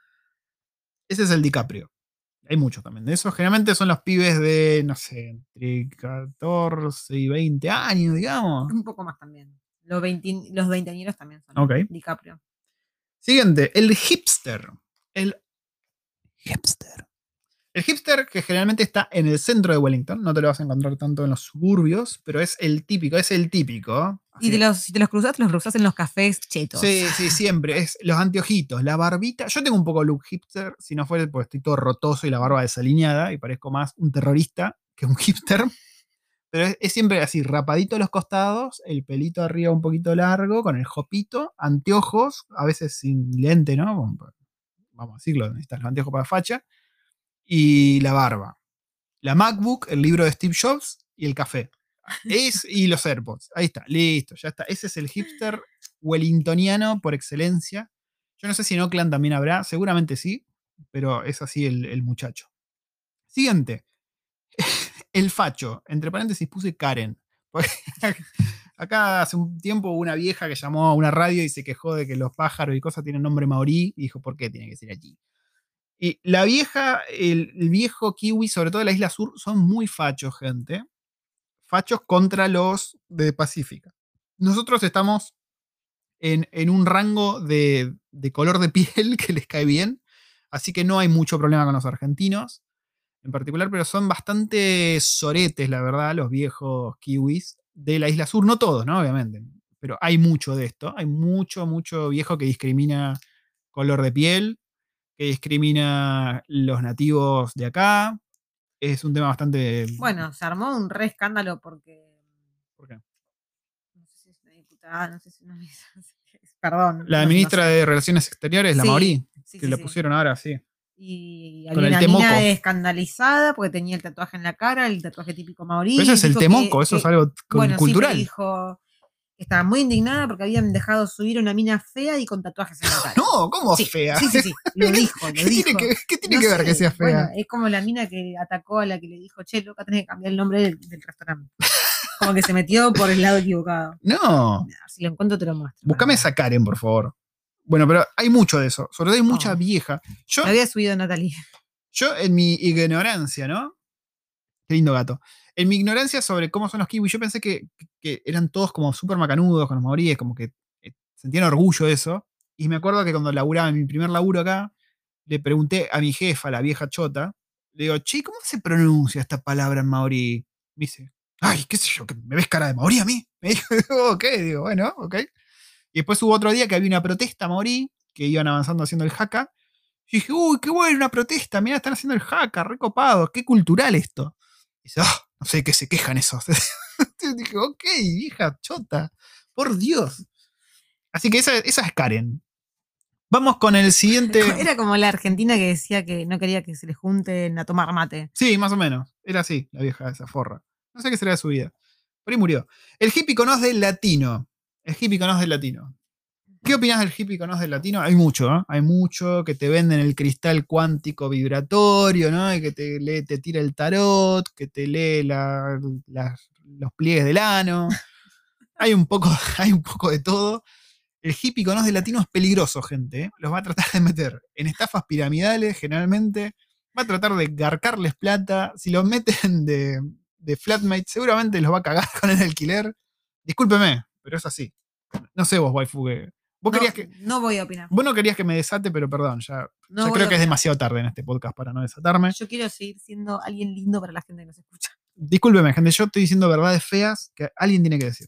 Ese es el DiCaprio. Hay muchos también. De esos generalmente son los pibes de, no sé, entre 14 y 20 años, digamos. Un poco más también. Los, 20, los veinteañeros también son. Ok. DiCaprio. Siguiente, el hipster. El hipster. El hipster que generalmente está en el centro de Wellington, no te lo vas a encontrar tanto en los suburbios, pero es el típico, es el típico. Y te los, si te los cruzas, te los cruzas en los cafés chetos. Sí, sí, siempre. Es los anteojitos, la barbita. Yo tengo un poco look hipster, si no fuera porque estoy todo rotoso y la barba desalineada y parezco más un terrorista que un hipster. Pero es, es siempre así, rapadito a los costados, el pelito arriba un poquito largo, con el jopito, anteojos, a veces sin lente, ¿no? Vamos a decirlo, necesitas los anteojos para facha. Y la barba. La MacBook, el libro de Steve Jobs y el café. Es, y los AirPods. Ahí está, listo, ya está. Ese es el hipster wellingtoniano por excelencia. Yo no sé si en Oakland también habrá, seguramente sí, pero es así el, el muchacho. Siguiente. El facho. Entre paréntesis puse Karen. Acá hace un tiempo hubo una vieja que llamó a una radio y se quejó de que los pájaros y cosas tienen nombre maorí y dijo, ¿por qué tiene que ser allí? Y la vieja, el, viejo kiwi, sobre todo de la isla sur, son muy fachos, gente. Fachos contra los de Pacífica. Nosotros estamos en, en un rango de, de color de piel que les cae bien, así que no hay mucho problema con los argentinos en particular, pero son bastante soretes, la verdad, los viejos kiwis de la isla sur. No todos, ¿no? Obviamente, pero hay mucho de esto. Hay mucho, mucho viejo que discrimina color de piel, que discrimina los nativos de acá. Es un tema bastante. Bueno, se armó un re escándalo porque. ¿Por qué? No sé si es una diputada, no sé si una Perdón. La no- no ministra sé. de Relaciones Exteriores, la Sí, Mauri, Sí, que sí, la pusieron ahora, sí. Y Con el temoco. escandalizada porque tenía el tatuaje en la cara, el tatuaje típico maorí. Pero eso es el dijo que- temoco, eso que- es algo bueno, cultural. dijo estaba muy indignada porque habían dejado subir una mina fea y con tatuajes en la cara. no, ¿cómo sí, fea? Sí, sí, sí, lo dijo, lo ¿Qué dijo. tiene que, qué tiene No que ver sé, que sea fea? Bueno, es como la mina que atacó a la que le dijo, che, loca, tenés que cambiar el nombre del, del restaurante. Como que se metió por el lado equivocado. no. Si lo encuentro, te lo muestro. Buscame esa Karen, por favor. Bueno, pero hay mucho de eso. Sobre todo hay mucha Oh. vieja. Yo, Me había subido Natalie. yo en mi ignorancia, ¿no? Qué lindo gato. En mi ignorancia sobre cómo son los kiwis, yo pensé que, eran todos como súper macanudos con los maoríes, como que eh, sentían orgullo de eso. Y me acuerdo que cuando laburaba en mi primer laburo acá, le pregunté a mi jefa, la vieja chota, le digo, che, ¿cómo se pronuncia esta palabra en maorí? Me dice, ay, qué sé yo, que ¿me ves cara de maorí a mí? Me dijo, ok, digo, bueno, ok. Y después hubo otro día que había una protesta maorí, que iban avanzando haciendo el jaca. Y dije, uy, qué bueno, una protesta, mira, están haciendo el jaca, recopado, qué cultural esto. Dice, ah, no sé qué se quejan esos. Dije, ok, vieja chota, por Dios. Así que esa, esa es Karen. Vamos con el siguiente. Era como la argentina que decía que no quería que se les junten a tomar mate. Sí, más o menos. Era así, la vieja esa forra. No sé qué será de su vida. Por ahí murió. El hippie conoce del latino. El hippie conoce del latino. ¿Qué opinas del hippie conoce latino? Hay mucho, ¿no? Hay mucho que te venden el cristal cuántico vibratorio, ¿no? Y que te, lee, te tira el tarot, que te lee la- los pliegues del ano. Hay un poco, hay un poco de todo. El hippie conoce latino es peligroso, gente. ¿eh? Los va a tratar de meter en estafas piramidales, generalmente. Va a tratar de garcarles plata. Si los meten de, de flatmate, seguramente los va a cagar con el alquiler. Discúlpeme, pero es así. No sé vos, waifu. Vos, no, querías que, no voy a opinar. vos no querías que me desate, pero perdón, ya, No ya voy creo que es demasiado tarde en este podcast para no desatarme. Yo quiero seguir siendo alguien lindo para la gente que nos escucha. Discúlpeme, gente, yo estoy diciendo verdades feas que alguien tiene que decir.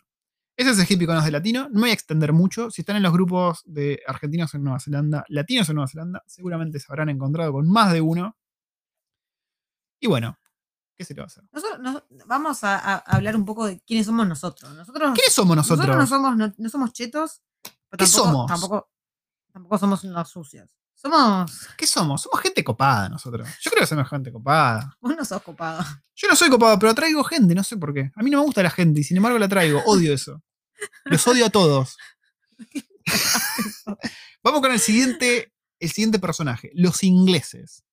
Ese es el hippie conos de latino. No me voy a extender mucho. Si están en los grupos de argentinos en Nueva Zelanda, latinos en Nueva Zelanda, seguramente se habrán encontrado con más de uno. Y bueno, ¿qué se le va a hacer? Nosotros nos- vamos a, a hablar un poco de quiénes somos nosotros. Nosotros, ¿Quiénes somos nosotros? nosotros no somos, no, no somos chetos, pero ¿Qué tampoco, somos? Tampoco, tampoco somos unos sucios. Somos. ¿Qué somos? Somos gente copada nosotros. Yo creo que somos gente copada. Vos no sos copado. Yo no soy copado, pero traigo gente, no sé por qué. A mí no me gusta la gente y sin embargo la traigo. Odio eso. Los odio a todos. Vamos con el siguiente, el siguiente personaje. Los ingleses.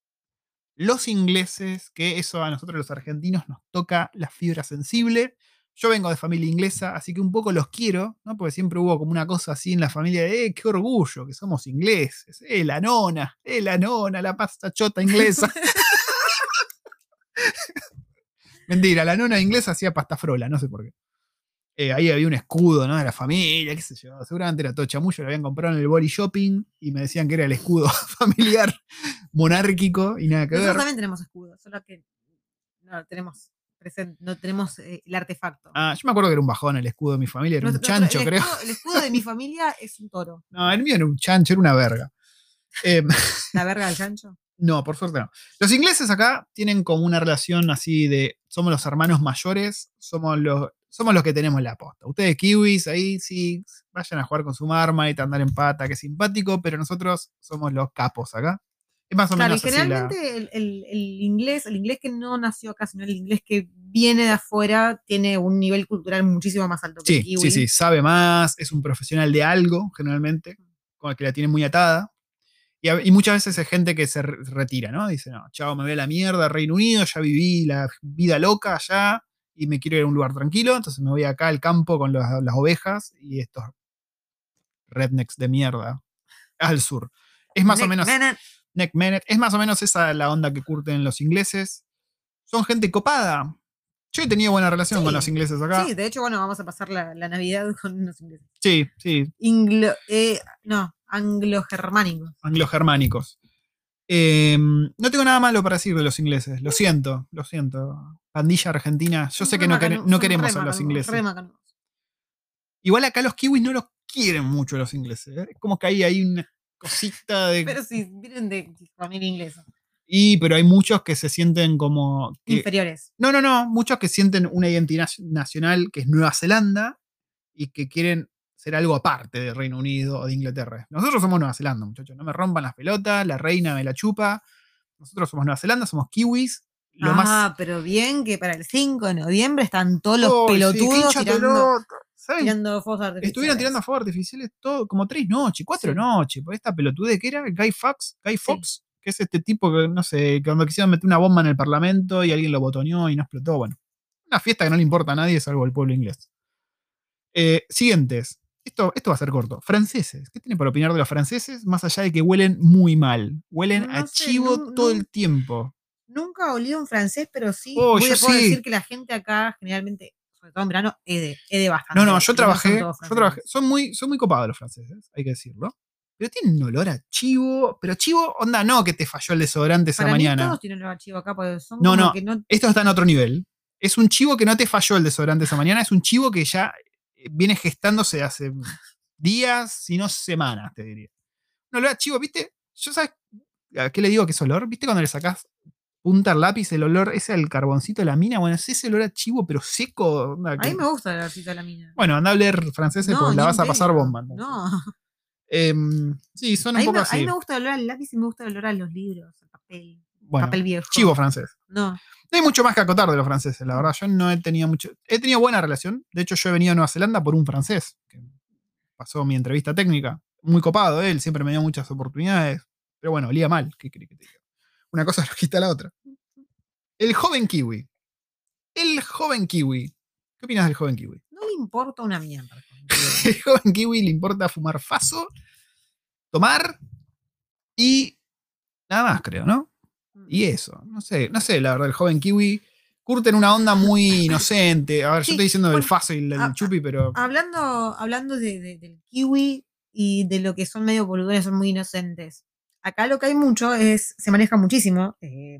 Los ingleses, que eso a nosotros los argentinos nos toca la fibra sensible. Yo vengo de familia inglesa, así que un poco los quiero, ¿no? Porque siempre hubo como una cosa así en la familia de, eh, qué orgullo, que somos ingleses. Eh, la nona, eh, la nona, la pasta chota inglesa. Mentira, la nona inglesa hacía pasta frola, no sé por qué. Eh, ahí había un escudo, ¿no? De la familia, qué sé yo. Seguramente era todo chamullo, lo habían comprado en el body shopping y me decían que era el escudo familiar monárquico y nada que Nosotros ver. también tenemos escudos, solo que no tenemos no tenemos eh, el artefacto. Ah, yo me acuerdo que era un bajón el escudo de mi familia, era un chancho, el creo. el escudo de mi familia es un toro. No, el mío era un chancho, era una verga. Eh, La verga del chancho. No, por suerte no. Los ingleses acá tienen como una relación así de somos los hermanos mayores, somos los, somos los que tenemos la posta. Ustedes kiwis ahí sí, vayan a jugar con su Marmite, andar en pata, que simpático, pero nosotros somos los capos acá. Es más o Claro, y menos así la- generalmente el, el- el inglés, el inglés que no nació acá, sino el inglés que viene de afuera, tiene un nivel cultural muchísimo más alto que el Sí, kiwi. sí, sí, sabe más, es un profesional de algo, generalmente, con el que la tiene muy atada. Y, a- y muchas veces es gente que se re- retira, ¿no? Dice, no, chao, me voy a la mierda, Reino Unido, ya viví la vida loca allá y me quiero ir a un lugar tranquilo, entonces me voy acá al campo con los- las ovejas y estos rednecks de mierda al sur. Es más o menos... Es más o menos esa la onda que curten los ingleses. Son gente copada. Yo he tenido buena relación Sí. con los ingleses acá. Sí, de hecho, bueno, vamos a pasar la, la Navidad con unos ingleses. Sí, sí, Inglo, eh, no, anglo-germánicos. anglo-germánicos. Eh, no tengo nada malo para decir de los ingleses. Lo siento, lo siento. Pandilla argentina. Yo sé que no, quere- no queremos a los ingleses. Igual acá los kiwis no los quieren mucho los ingleses. ¿eh? Es como que ahí hay una cosita de... Pero sí, vienen de familia inglesa. Y, pero hay muchos que se sienten como... que- Inferiores. No, no, no. Muchos que sienten una identidad nacional que es Nueva Zelanda y que quieren ser algo aparte de Reino Unido o de Inglaterra. Nosotros somos Nueva Zelanda, muchachos. No me rompan las pelotas, la reina me la chupa. Nosotros somos Nueva Zelanda, somos kiwis. Lo ah, más. pero bien que para el 5 de noviembre están todos los ¡Ay, sí, pelotudos hincha tirando, pelota! ¿Saben? tirando fuegos artificiales. Estuvieron tirando fuegos artificiales todo, como tres noches, cuatro Sí. noches. Por esta pelotude que era Guy Fox, Guy Fox, que es este tipo que, no sé, cuando quisieron meter una bomba en el parlamento y alguien lo botoneó y no explotó. Bueno, una fiesta que no le importa a nadie salvo al pueblo inglés. Eh, siguientes. Esto, esto va a ser corto. Franceses. ¿Qué tienen para opinar de los franceses? Más allá de que huelen muy mal. Huelen No a sé, chivo no- todo no- el tiempo. Nunca olí un francés, pero sí Oh, voy yo puedo sí. decir que la gente acá, generalmente, sobre todo en verano, ede, ede bastante. No, no, yo trabajé, yo trabajé. Son muy, son muy copados los franceses, hay que decirlo. pero tiene un olor a chivo. Pero chivo, onda, no que te falló el desodorante esa mí mañana. todos tienen olor a chivo acá, porque son No, no. que no. Esto está en otro nivel. Es un chivo que no te falló el desodorante esa mañana, es un chivo que ya eh, viene gestándose hace días, si no semanas, te diría. Un olor a chivo, ¿viste? Yo sabes a qué le digo que es olor. ¿Viste cuando le sacás punta al lápiz, el olor ese al carboncito de la mina? Bueno, es ese olor a chivo, pero seco. onda A mí me gusta el olorcito de la mina. Bueno, anda a hablar francés No, porque la vas a pasar bomba. No. Em, sí, son un poco me, a así. mí me gusta el olor al lápiz y me gusta el olor a los libros, al papel, Bueno, papel viejo. chivo francés. No. No hay mucho más que acotar de los franceses, la verdad. Yo no he tenido mucho. He tenido buena relación. De hecho, yo he venido a Nueva Zelanda por un francés que pasó mi entrevista técnica. Muy copado, él siempre me dio muchas oportunidades. Pero bueno, olía mal. ¿Qué querés que te diga? Una cosa no quita la otra. El joven kiwi. El joven kiwi. ¿Qué opinas del joven kiwi? No le importa una mierda. El joven kiwi le importa fumar faso, tomar y nada más, creo, ¿no? Y eso, no sé, no sé, la verdad, el joven kiwi curte en una onda muy inocente. A ver, yo estoy diciendo del faso y el, el ah, chupi, pero Hablando, hablando de, de- del kiwi y de lo que son medio boludones, son muy inocentes. Acá lo que hay mucho es, se maneja muchísimo eh,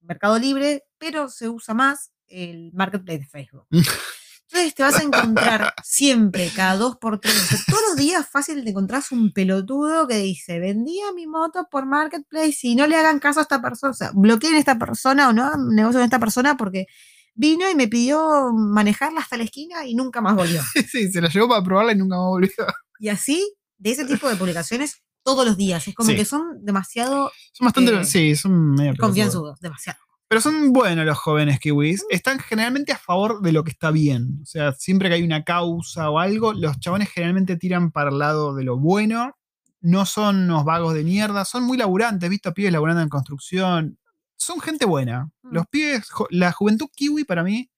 Mercado Libre, pero se usa más el marketplace de Facebook. Entonces te vas a encontrar siempre, cada dos por tres, o sea, todos los días fácil te encontrás un pelotudo que dice, vendía mi moto por marketplace y no le hagan caso a esta persona, o sea, bloqueen a esta persona o no negocio con esta persona porque vino y me pidió manejarla hasta la esquina y nunca más volvió. sí, se la llevó para probarla y nunca más volvió. Y así, de ese tipo de publicaciones, todos los días. Es como Sí. que son demasiado Son bastante, Eh, sí, son medio confianzudos, demasiado. Pero son buenos los jóvenes kiwis. Están generalmente a favor de lo que está bien. O sea, siempre que hay una causa o algo, los chabones generalmente tiran para el lado de lo bueno. No son unos vagos de mierda. Son muy laburantes. He visto a pibes laburando en construcción. Son gente buena. Mm. Los pibes, la juventud kiwi para mí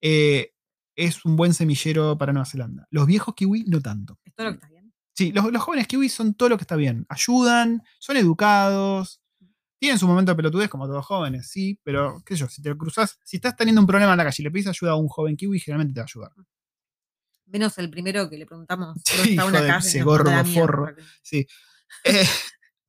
eh, es un buen semillero para Nueva Zelanda. Los viejos kiwi no tanto. Es todo lo que está bien. Sí, los, los jóvenes kiwis son todo lo que está bien. Ayudan, son educados, tienen su momento de pelotudez como todos jóvenes, sí, pero qué sé yo, si te cruzas, si estás teniendo un problema en la calle y le pides ayuda a un joven kiwi, generalmente te va a ayudar. Menos el primero que le preguntamos. Sí, está una calle y ese gordo forro. Sí. Eh,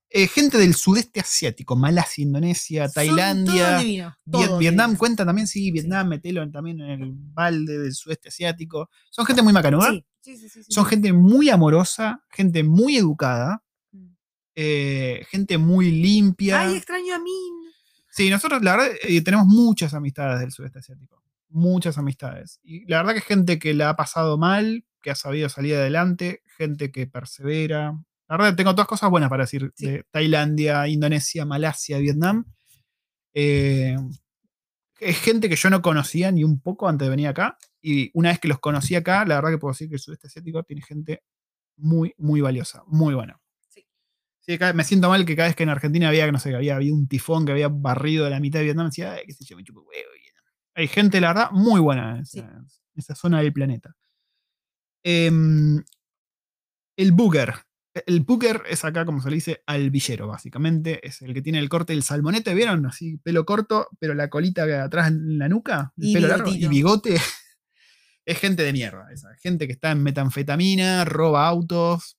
eh, gente del sudeste asiático, Malasia, Indonesia, Tailandia. Viet- todos Vietnam cuenta también, sí, Vietnam, metelo también en el balde del sudeste asiático. Son gente muy macanuda, Sí, sí, sí, sí, sí, son gente muy amorosa, gente muy educada, Mm. eh, gente muy limpia. Ay, extraño a mí. Sí, nosotros la verdad eh, tenemos muchas amistades del sudeste asiático. Muchas amistades. Y la verdad que es gente que la ha pasado mal, que ha sabido salir adelante, gente que persevera. La verdad tengo todas cosas buenas para decir de Tailandia, Indonesia, Malasia, Vietnam. Eh, es gente que yo no conocía ni un poco antes de venir acá. Y una vez que los conocí acá, la verdad que puedo decir que el sudeste asiático tiene gente muy, muy valiosa, muy buena. Sí. Me siento mal que cada vez que en Argentina había, no sé, que había habido un tifón que había barrido la mitad de Vietnam, decía, "Ay, qué sé yo, me chupo huevo. Hay gente, la verdad, muy buena en esa, Sí. en esa zona del planeta. Em, el booger. El booger es acá, como se le dice, al villero, básicamente. Es el que tiene el corte del salmonete, ¿vieron? Así, pelo corto, pero la colita atrás en la nuca, el Y pelo largo y bigote. Es gente de mierda. Esa. Gente que está en metanfetamina, roba autos,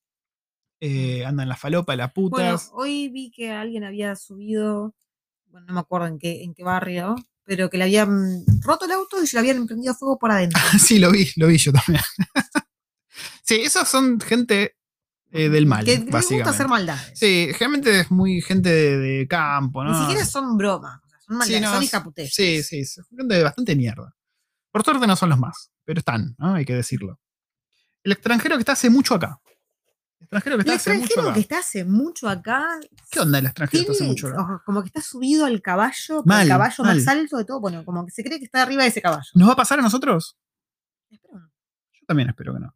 eh, anda en la falopa, las Bueno, putas. hoy vi que alguien había subido, bueno, no me acuerdo en qué, en qué barrio, pero que le habían roto el auto y se le habían prendido fuego por adentro. sí, lo vi, lo vi yo también. sí, esos son gente eh, del mal, que les gusta básicamente. hacer maldades. Sí, generalmente es muy gente de, de campo, ¿no? Ni siquiera son bromas, son maldades, Sí, no, son hijaputeces. Sí, sí, son gente de bastante mierda. Por suerte no son los más, pero están, ¿no? Hay que decirlo. El extranjero que está hace mucho acá. El extranjero que El está hace mucho extranjero acá. que está hace mucho acá, ¿Qué onda el extranjero que está hace mucho acá? como que está subido al caballo, Mal, el caballo más alto de todo, bueno, como que se cree que está arriba de ese caballo. ¿Nos va a pasar a nosotros? Espero no. Yo también espero que no.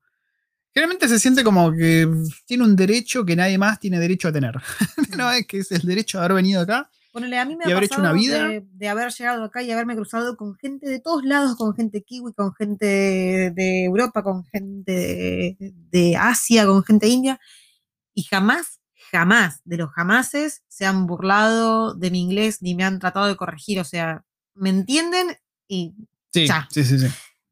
Generalmente se siente como que tiene un derecho que nadie más tiene derecho a tener. no, es que es el derecho de haber venido acá. Ponele, a mí me ha haber hecho una pasado vida. De, de haber llegado acá y haberme cruzado con gente de todos lados, con gente kiwi, con gente de, de Europa, con gente de, de Asia, con gente india, y jamás, jamás, de los jamases, se han burlado de mi inglés ni me han tratado de corregir, o sea, me entienden y Sí, Ya. sí, sí. sí.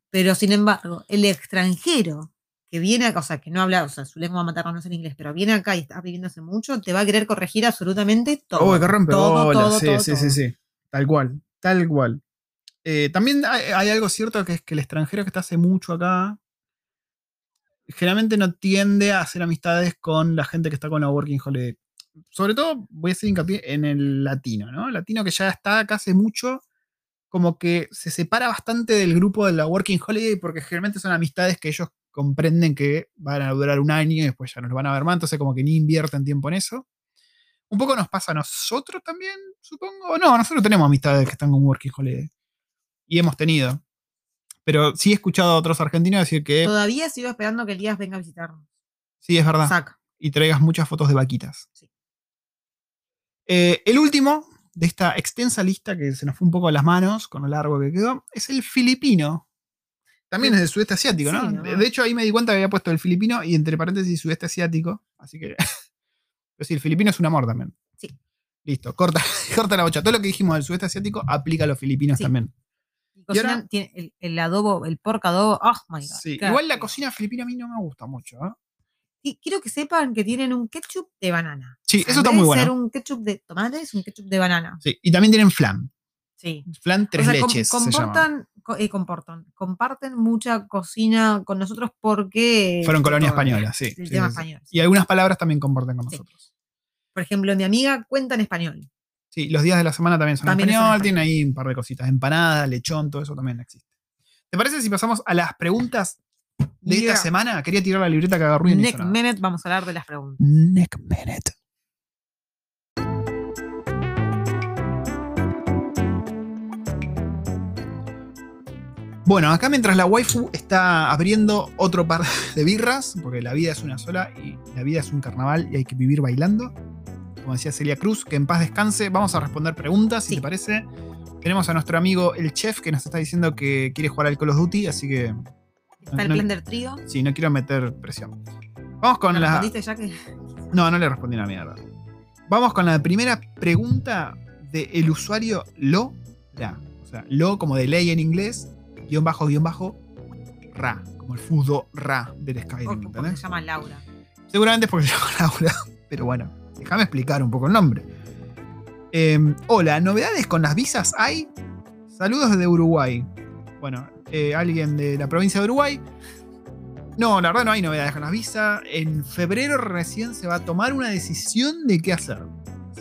pero sin embargo, el extranjero que viene acá, o sea, que no habla, o sea, su lengua materna no es en inglés, pero viene acá y está viviendo hace mucho, te va a querer corregir absolutamente todo. Uy, qué rompe todo, bolas. todo, sí, todo, sí, todo. sí, sí. Tal cual, tal cual. Eh, también hay, hay algo cierto que es que el extranjero que está hace mucho acá generalmente no tiende a hacer amistades con la gente que está con la Working Holiday. Sobre todo voy a hacer hincapié en el latino, ¿no? El latino que ya está acá hace mucho, como que se separa bastante del grupo de la Working Holiday porque generalmente son amistades que ellos comprenden que van a durar un año y después ya no los van a ver más, entonces como que ni invierten tiempo en eso. Un poco nos pasa a nosotros también, supongo. No, nosotros tenemos amistades que están con Working Holiday. Y hemos tenido. Pero sí he escuchado a otros argentinos decir que Todavía sigo esperando que Elías venga a visitarnos. sí, es verdad. Saca. Y traigas muchas fotos de vaquitas. Sí. Eh, el último de esta extensa lista que se nos fue un poco a las manos con lo largo que quedó es el filipino. También es del sudeste asiático, ¿no? Sí, ¿no? De- hecho, ahí me di cuenta que había puesto el filipino y entre paréntesis sudeste asiático. Así que. Pero sí, el filipino es un amor también. Sí. Listo, corta, corta la bocha. Todo lo que dijimos del sudeste asiático aplica a los filipinos Sí. también. Y ahora- tiene el, el adobo, el porco adobo. Oh my god. Sí. Igual la cocina filipina a mí no me gusta mucho. ¿eh? Y quiero que sepan que tienen un ketchup de banana. Sí, O sea, eso está muy bueno. ser un ketchup de tomate, es un ketchup de banana. Sí. Y también tienen flan. Sí. Flan tres o sea, com- leches. se comportan, co- eh, comportan, comparten mucha cocina con nosotros porque. Fueron colonia española, sí. Sí, español. Y algunas palabras también comportan con nosotros. Por ejemplo, mi amiga cuenta en español. Sí, los días de la semana también son También en español, en tienen ahí un par de cositas, empanada, lechón, todo eso también existe. ¿Te parece si pasamos a las preguntas de Yeah. esta semana? Quería tirar la libreta que agarró Next minute vamos a hablar de las preguntas. Neck minute. Bueno, acá mientras la waifu está abriendo otro par de birras, porque la vida es una sola y la vida es un carnaval y hay que vivir bailando. Como decía Celia Cruz, que en paz descanse. Vamos a responder preguntas, si te parece. Tenemos a nuestro amigo el chef que nos está diciendo que quiere jugar al Call of Duty, así que Está el no- Blender Trio. sí, no quiero meter presión. Vamos con ¿Me la. respondiste ya que No, no le respondí una mierda. Vamos con la primera pregunta del usuario Lo Ra. O sea, Lo como de ley en inglés, guion bajo, guion bajo, Ra. Como el fútbol Ra del Skyrim, ¿entendés? se llama Laura. Seguramente es porque se llama Laura. Pero bueno, déjame explicar un poco el nombre. Eh, hola, ¿novedades con las visas hay? Saludos desde Uruguay. Bueno, eh, alguien de la provincia de Uruguay. No, la verdad no hay novedades con las visas. En febrero recién se va a tomar una decisión de qué hacer.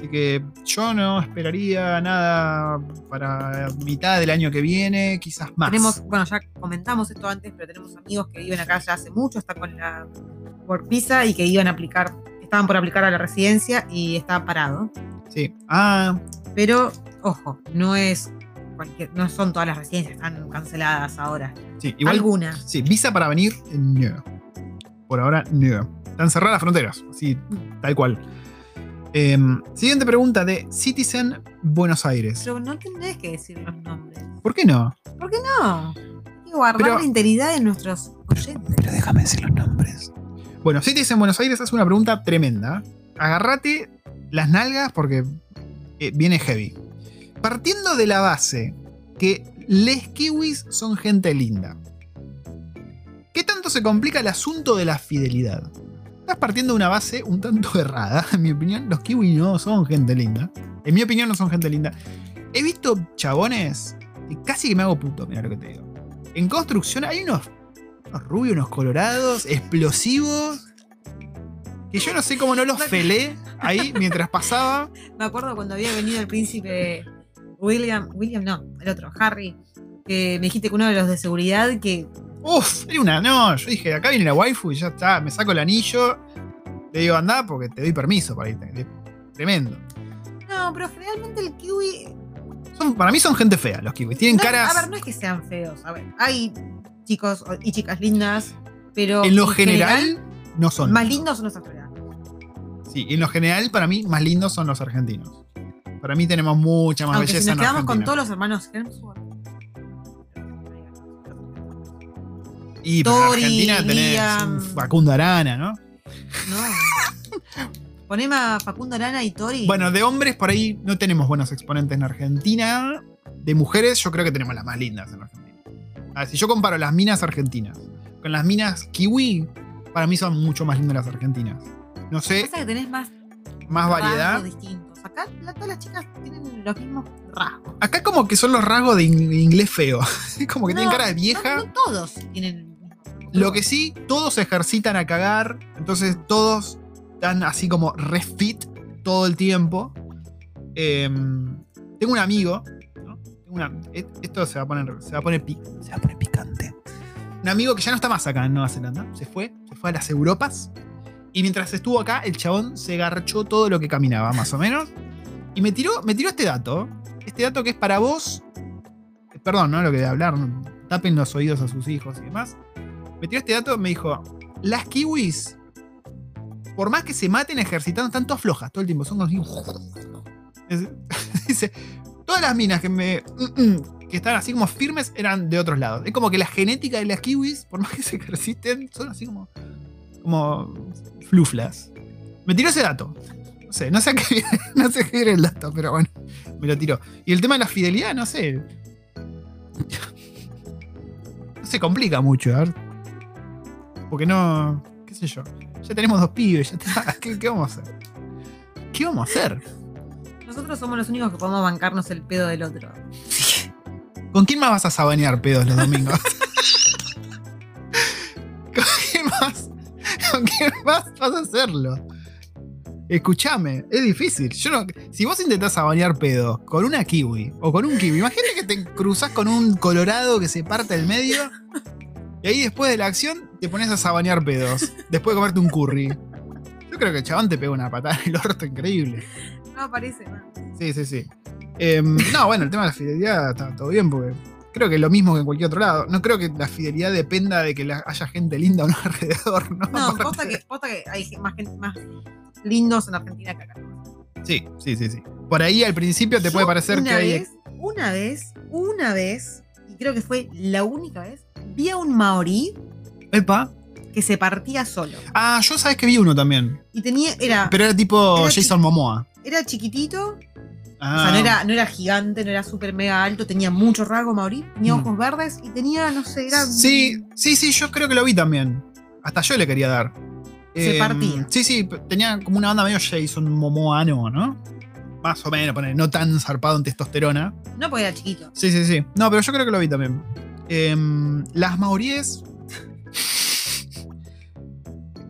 Así que yo no esperaría nada para mitad del año que viene, quizás más. Tenemos, bueno, ya comentamos esto antes, pero tenemos amigos que viven acá ya hace mucho, están con la Work Visa y que iban a aplicar, estaban por aplicar a la residencia y está parado. Sí. Ah, Pero, ojo, no es no son todas las residencias, están canceladas ahora. sí. Igual Algunas. Sí, visa para venir, no. Por ahora, no. Están cerradas las fronteras, así, tal cual. Em, siguiente pregunta de Citizen Buenos Aires. Pero no tenés que decir los nombres. ¿Por qué no? ¿Por qué no? Hay que guardar Pero- la integridad de nuestros oyentes. Pero déjame decir los nombres. Bueno, Citizen Buenos Aires hace una pregunta tremenda. Agárrate las nalgas porque eh, viene heavy. Partiendo de la base que les kiwis son gente linda. ¿Qué tanto se complica el asunto de la fidelidad? Estás partiendo de una base un tanto errada, en mi opinión. Los kiwis no son gente linda. En mi opinión no son gente linda. He visto chabones y casi que me hago puto, mira lo que te digo. En construcción hay unos, unos rubios, unos colorados, explosivos. Que yo no sé cómo no los felé ahí mientras pasaba. Me acuerdo cuando había venido el príncipe William, William no, el otro, Harry, que me dijiste que uno de los de seguridad que Uf, era una. No, yo dije, acá viene la waifu y ya está, me saco el anillo. Le digo, anda porque te doy permiso para irte. Tremendo. No, pero generalmente el kiwi. Son- para mí son gente fea los kiwis. Tienen no caras. a ver, no es que sean feos. A ver, hay chicos y chicas lindas, pero. en lo general, no son. Más lindos son los australianos. Sí, en lo general, para mí, más lindos son los argentinos. Para mí tenemos mucha más Aunque belleza si nos en quedamos con todos los hermanos Hemsworth. Y Tori, Argentina tenés Facundo Arana, ¿no? No. Poneme a Facundo Arana y Tori. Bueno, de hombres por ahí no tenemos buenos exponentes en Argentina. De mujeres, yo creo que tenemos las más lindas en Argentina. A ver, si yo comparo las minas argentinas con las minas kiwi, para mí son mucho más lindas las argentinas. No sé, Pasa que tenés más más variedad. distintos. Acá la- todas las chicas tienen los mismos rasgos. Acá como que son los rasgos de in- inglés feo. Es como que tienen No, cara de vieja. No, no todos tienen. Lo que sí, todos se ejercitan a cagar. Entonces todos están así como re fit todo el tiempo. Em, tengo un amigo. ¿no? Tengo una- e- esto se va a poner. Se va a poner, pi- se va a poner picante. Un amigo que ya no está más acá en Nueva Zelanda. Se fue. Se fue a las Europas. Y mientras estuvo acá, el chabón se garchó todo lo que caminaba, más o menos. Y me tiró, me tiró este dato. Este dato que es para vos. Perdón, no lo que de hablar. Tapen los oídos a sus hijos y demás. Me tiró este dato, me dijo. Las kiwis. Por más que se maten ejercitando, están todas flojas todo el tiempo. Son como Dice. Todas las minas que me. que están así como firmes eran de otros lados. Es como que la genética de las kiwis, por más que se ejerciten, son así como. como. fluflas. Me tiró ese dato. No sé, no sé qué viene, no sé qué viene el dato, pero bueno, me lo tiró. Y el tema de la fidelidad, no sé. No se complica mucho, a ver. Porque no. qué sé yo. Ya tenemos dos pibes, ya está. ¿Qué, qué vamos a hacer? ¿Qué vamos a hacer? Nosotros somos los únicos que podemos bancarnos el pedo del otro. ¿Con quién más vas a sabanear pedos los domingos? ¿Con quién más? ¿Con quién más vas a hacerlo? Escúchame, es difícil. Yo no, si vos intentás sabanear pedos con una kiwi o con un kiwi, imagínate que te cruzás con un colorado que se parte al medio y ahí después de la acción te pones a sabanear pedos después de comerte un curry. Yo creo que el chabón te pega una patada en el orto increíble. No aparece más. Sí, sí, sí. Em, no, bueno, el tema de la fidelidad está todo bien porque creo que es lo mismo que en cualquier otro lado. No creo que la fidelidad dependa de que la- haya gente linda o no alrededor, ¿no? No, posta que, posta que hay más, gente, más lindos en Argentina que acá. Sí, sí, sí, sí. Por ahí al principio te Yo puede parecer que hay. vez, Una vez, una vez, y creo que fue la única vez, vi a un maorí Epa. que se partía solo. Ah, yo sabes que vi uno también. Y tenía, era, Pero era tipo Era Jason Momoa. era chiquitito, Ah, o sea, no era, no era gigante, no era súper mega alto, tenía mucho rasgo maorí, tenía Mm. ojos verdes y tenía, no sé, era. Sí, sí, sí, yo creo que lo vi también. Hasta yo le quería dar. Se Em, partía. Sí, sí, tenía como una onda medio Jason Momoano, ¿no? Más o menos, poner, no tan zarpado en testosterona. No porque era chiquito. Sí, sí, sí. No, pero yo creo que lo vi también. Em, las maoríes.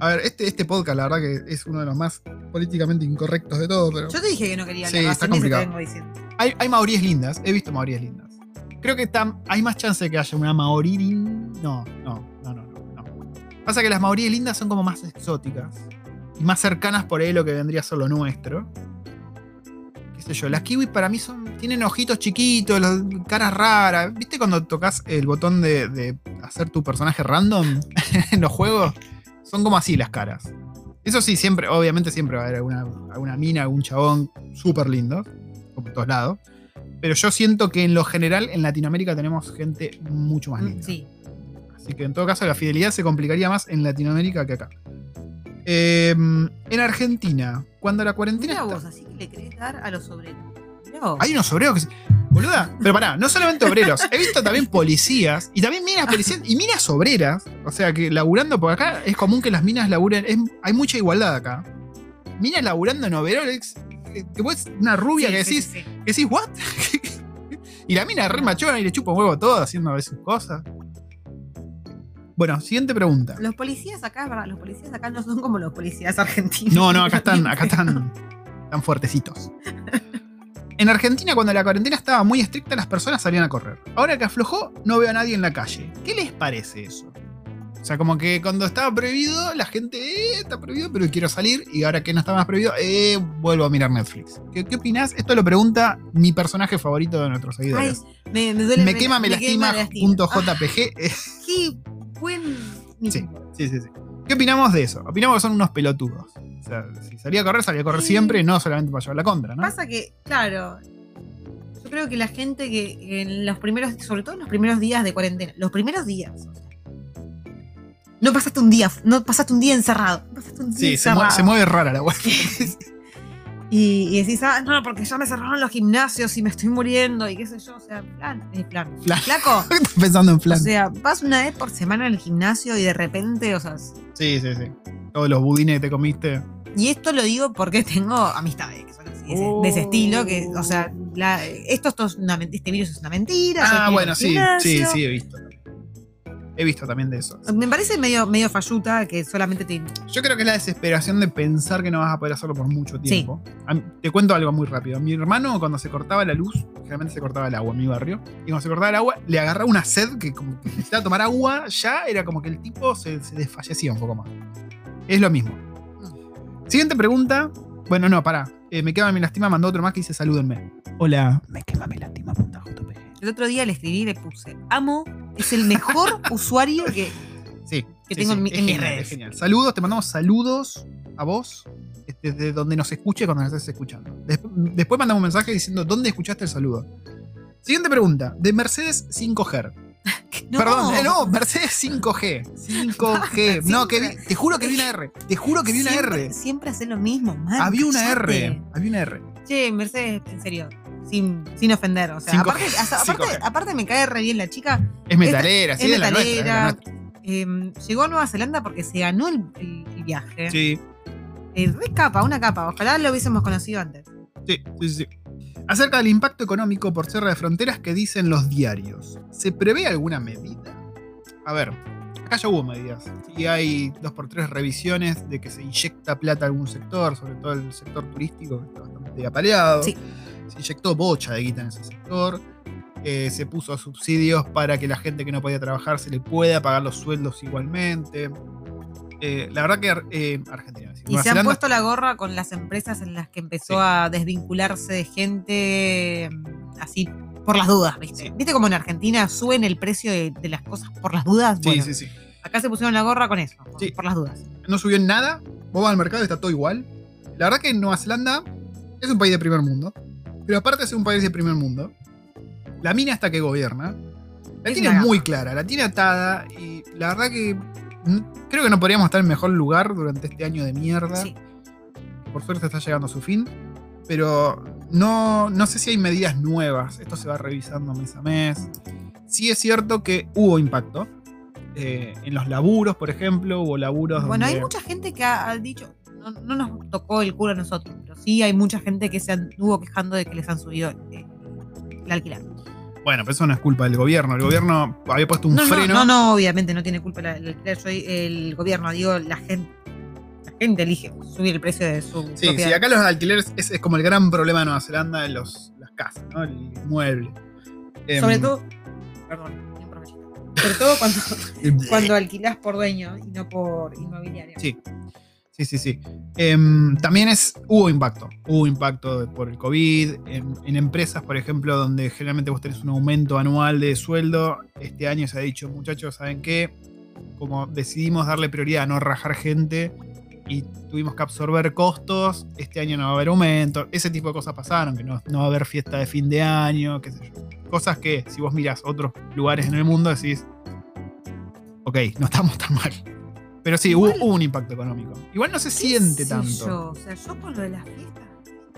A ver, este, este podcast, la verdad que es uno de los más políticamente incorrectos de todo, pero. Yo te dije que no quería Sí, hablar, está te complicado. vengo diciendo. Hay, hay maoríes lindas, he visto maoríes lindas. Creo que hay más chance de que haya una maorí. lin- no, no, no, no, no. Pasa que las maoríes lindas son como más exóticas y más cercanas por ahí lo que vendría a ser lo nuestro. Qué sé yo, las kiwis para mí son. tienen ojitos chiquitos, las caras raras. ¿Viste cuando tocas el botón de, de hacer tu personaje random en los juegos? Son como así las caras. Eso sí, siempre, obviamente siempre va a haber alguna, alguna mina, algún chabón súper lindo, en todos lados. Pero yo siento que en lo general en Latinoamérica tenemos gente mucho más Mm, linda. Sí. Así que en todo caso la fidelidad se complicaría más en Latinoamérica que acá. Eh, en Argentina, cuando la cuarentena. Mira está- vos, así que le querés dar a los obreros. Hay unos obreros que. Boluda, pero pará, no solamente obreros, he visto también policías y también minas policías y minas obreras. O sea que laburando por acá es común que las minas laburen. es- hay mucha igualdad acá. Minas laburando en overoles. Que, que vos, una rubia Sí, que decís, sí, sí. que decís, ¿what? y la mina re machona y le chupa un huevo todo haciendo a veces sus cosas. Bueno, siguiente pregunta. Los policías acá, ¿verdad? Los policías acá no son como los policías argentinos. No, no, acá están, acá están, están fuertecitos. En Argentina, cuando la cuarentena estaba muy estricta, las personas salían a correr. Ahora que aflojó, no veo a nadie en la calle. ¿Qué les parece eso? O sea, como que cuando estaba prohibido, la gente, eh, está prohibido, pero quiero salir. Y ahora que no está más prohibido, eh, vuelvo a mirar Netflix. ¿Qué, qué opinás? Esto lo pregunta mi personaje favorito de nuestros Ay, seguidores. me, me duele. me, quema, me, lastima, punto Ah, JPG. Eh, qué buen. Sí. Sí, sí, sí. ¿Qué opinamos de eso? Opinamos que son unos pelotudos. O sea, si salía a correr, salía a correr Sí. siempre, no solamente para llevar la contra, ¿no? Pasa que, claro, yo creo que la gente que en los primeros, sobre todo en los primeros días de cuarentena, los primeros días, o sea, no pasaste un día, no pasaste un día encerrado, no pasaste un día Sí, se encerrado. mueve, se mueve rara la web. Y, y decís, ah, no, porque ya me cerraron los gimnasios y me estoy muriendo y qué sé yo, o sea, plan, es plan. Flaco, Estás pensando en o flan. sea, vas una vez por semana al gimnasio y de repente, o sea, Sí, Sí, sí. Todos los budines que te comiste. Y esto lo digo porque tengo amistades que son así, de, ese, de ese estilo, que, o sea, la- esto, esto es una este virus es una mentira. Ah, bueno, sí, sí, sí, he visto. He visto también de eso. Me parece medio, medio falluta que solamente te. Yo creo que es la desesperación de pensar que no vas a poder hacerlo por mucho tiempo. A mí- te cuento algo muy rápido. Mi hermano, cuando se cortaba la luz, generalmente se cortaba el agua en mi barrio, y cuando se cortaba el agua, le agarraba una sed que como que necesitaba tomar agua, ya era como que el tipo se, se desfallecía un poco más. Es lo mismo. Siguiente pregunta. Bueno, no, pará. Eh, me quema, me lastima, mandó otro más que dice salúdenme. Hola. Me quema, me lastima, punta JPG. El otro día le escribí y le puse: Amo, es el mejor usuario que. Sí. Que sí, tengo sí, en mi- en mis redes. genial. Saludos, te mandamos saludos a vos, desde donde nos escuche cuando nos estés escuchando. Des- después mandamos un mensaje diciendo dónde escuchaste el saludo. Siguiente pregunta, de Mercedes 5G. No. Perdón, eh, no, Mercedes 5G. 5G. no, que vi- te juro que vi una R. Te juro que vi una siempre, R. Siempre hace lo mismo, man. Había una. R. Había una R. Che, Mercedes, en serio. Sin, sin ofender. O sea, aparte, hasta- aparte, 5G. aparte me cae re bien la chica. Es metalera, sí, es metalera. nuestra. eh, llegó a Nueva Zelanda porque se ganó el, el- el viaje. Sí, Eh, re capa, una capa. Ojalá lo hubiésemos conocido antes. sí, sí, sí. Acerca del impacto económico por cierre de fronteras que dicen los diarios. ¿Se prevé alguna medida? A ver, acá ya hubo medidas. Y hay dos por tres revisiones de que se inyecta plata a algún sector, sobre todo el sector turístico, que está bastante apaleado. Sí. Se inyectó bocha de guita en ese sector. Eh, se puso subsidios para que la gente que no podía trabajar se le pueda pagar los sueldos igualmente. Eh, la verdad que eh, Argentina. Y se han Zelanda- puesto la gorra con las empresas en las que empezó Sí. a desvincularse de gente mm, así por las dudas, ¿viste? Sí. ¿Viste como en Argentina suben el precio de, de las cosas por las dudas? Sí, Bueno, sí, sí. acá se pusieron la gorra con eso, Sí. por las dudas. no subió en nada. Vos vas al mercado y está todo igual. La verdad que Nueva Zelanda es un país de primer mundo. Pero aparte de ser un país de primer mundo, la mina hasta que gobierna, la Es tiene muy clara, la tiene atada. Y la verdad que creo que no podríamos estar en mejor lugar durante este año de mierda. Sí. Por suerte está llegando a su fin. Pero no, no sé si hay medidas nuevas. Esto se va revisando mes a mes. Sí es cierto que hubo impacto. Eh, en los laburos, por ejemplo, hubo laburos Bueno, hay mucha gente que ha, ha dicho, no, no nos tocó el culo a nosotros, pero sí hay mucha gente que se anduvo quejando de que les han subido eh, el alquiler. Bueno, pero eso no es culpa del gobierno. El gobierno había puesto un No, no, freno. no, no, obviamente no tiene culpa el alquiler. Yo- el gobierno, digo, la gente, la gente elige subir el precio de su Sí, propiedad. sí, acá los alquileres es, es como el gran problema de Nueva Zelanda en los, las casas, ¿no? El inmueble. Em, Sobre todo, perdón, sobre todo cuando, cuando alquilás por dueño y no por inmobiliaria. Sí. Sí, sí, sí. Em, también es, hubo impacto. Hubo impacto por el COVID. En, empresas, por ejemplo, donde generalmente vos tenés un aumento anual de sueldo. Este año se ha dicho, muchachos, ¿saben qué? Como decidimos darle prioridad a no rajar gente y tuvimos que absorber costos, este año no va a haber aumento. Ese tipo de cosas pasaron, que no, no va a haber fiesta de fin de año, qué sé yo. Cosas que, si vos mirás otros lugares en el mundo, decís, ok, no estamos tan mal. Pero sí, hubo, Igual- hubo un impacto económico. Igual no se ¿Qué siente tanto. Yo? O sea, yo con lo de las fiestas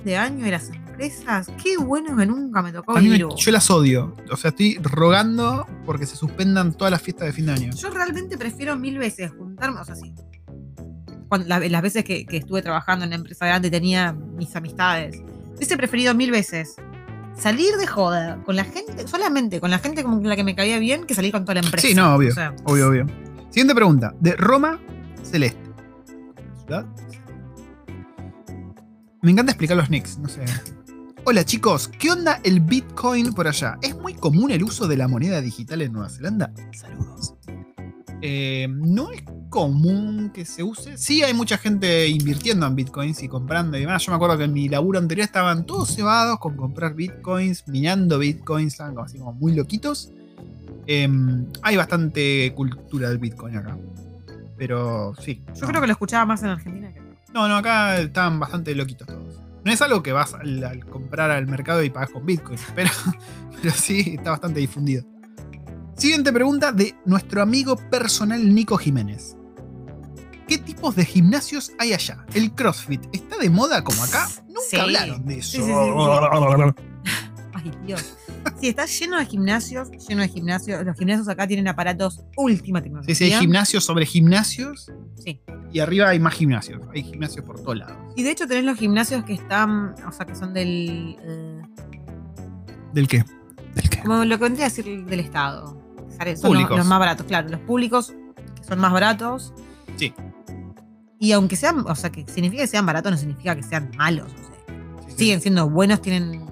de año y las empresas, qué bueno que nunca me tocó vivir. yo las odio. O sea, estoy rogando porque se suspendan todas las fiestas de fin de año. Yo realmente prefiero mil veces juntarme, o sea, sí. Cuando, la- las veces que, que estuve trabajando en la empresa grande y tenía mis amistades, hubiese preferido mil veces salir de joda con la gente, solamente con la gente con la que me caía bien, que salir con toda la empresa. Sí, no, obvio. O sea, Obvio, obvio. Siguiente pregunta. De Roma Celeste. ¿Ciudad? Me encanta explicar los nicks, no sé. Hola chicos, ¿qué onda el Bitcoin por allá? ¿Es muy común el uso de la moneda digital en Nueva Zelanda? Saludos. Eh, no es común que se use. Sí, hay mucha gente invirtiendo en bitcoins y comprando y demás. Yo me acuerdo que en mi laburo anterior estaban todos cebados con comprar bitcoins, minando bitcoins, estaban como así como muy loquitos. Em, hay bastante cultura del bitcoin acá. Pero sí. yo no. creo que lo escuchaba más en Argentina que acá. No, no, acá estaban bastante loquitos todos. No es algo que vas al, al comprar al mercado y pagas con Bitcoin, pero, pero sí está bastante difundido. Siguiente pregunta de nuestro amigo personal Nico Jiménez. ¿Qué tipos de gimnasios hay allá? ¿El CrossFit está de moda como acá? Nunca Sí. hablaron de eso. Sí, sí, sí, Ay, Dios. Sí, está lleno de gimnasios, lleno de gimnasios. Los gimnasios acá tienen aparatos última Sí, tecnología. sí, hay gimnasios sobre gimnasios Sí. y arriba hay más gimnasios. Hay gimnasios por todos lados. Y de hecho tenés los gimnasios que están, o sea, que son del... eh, ¿Del qué? ¿Del qué? como lo que vendría a decir del Estado. Son los, Públicos. los más baratos, claro. Los públicos que son más baratos. Sí. Y aunque sean, o sea, que significa que sean baratos, no significa que sean malos. O sea, Sí, sí. siguen siendo buenos, tienen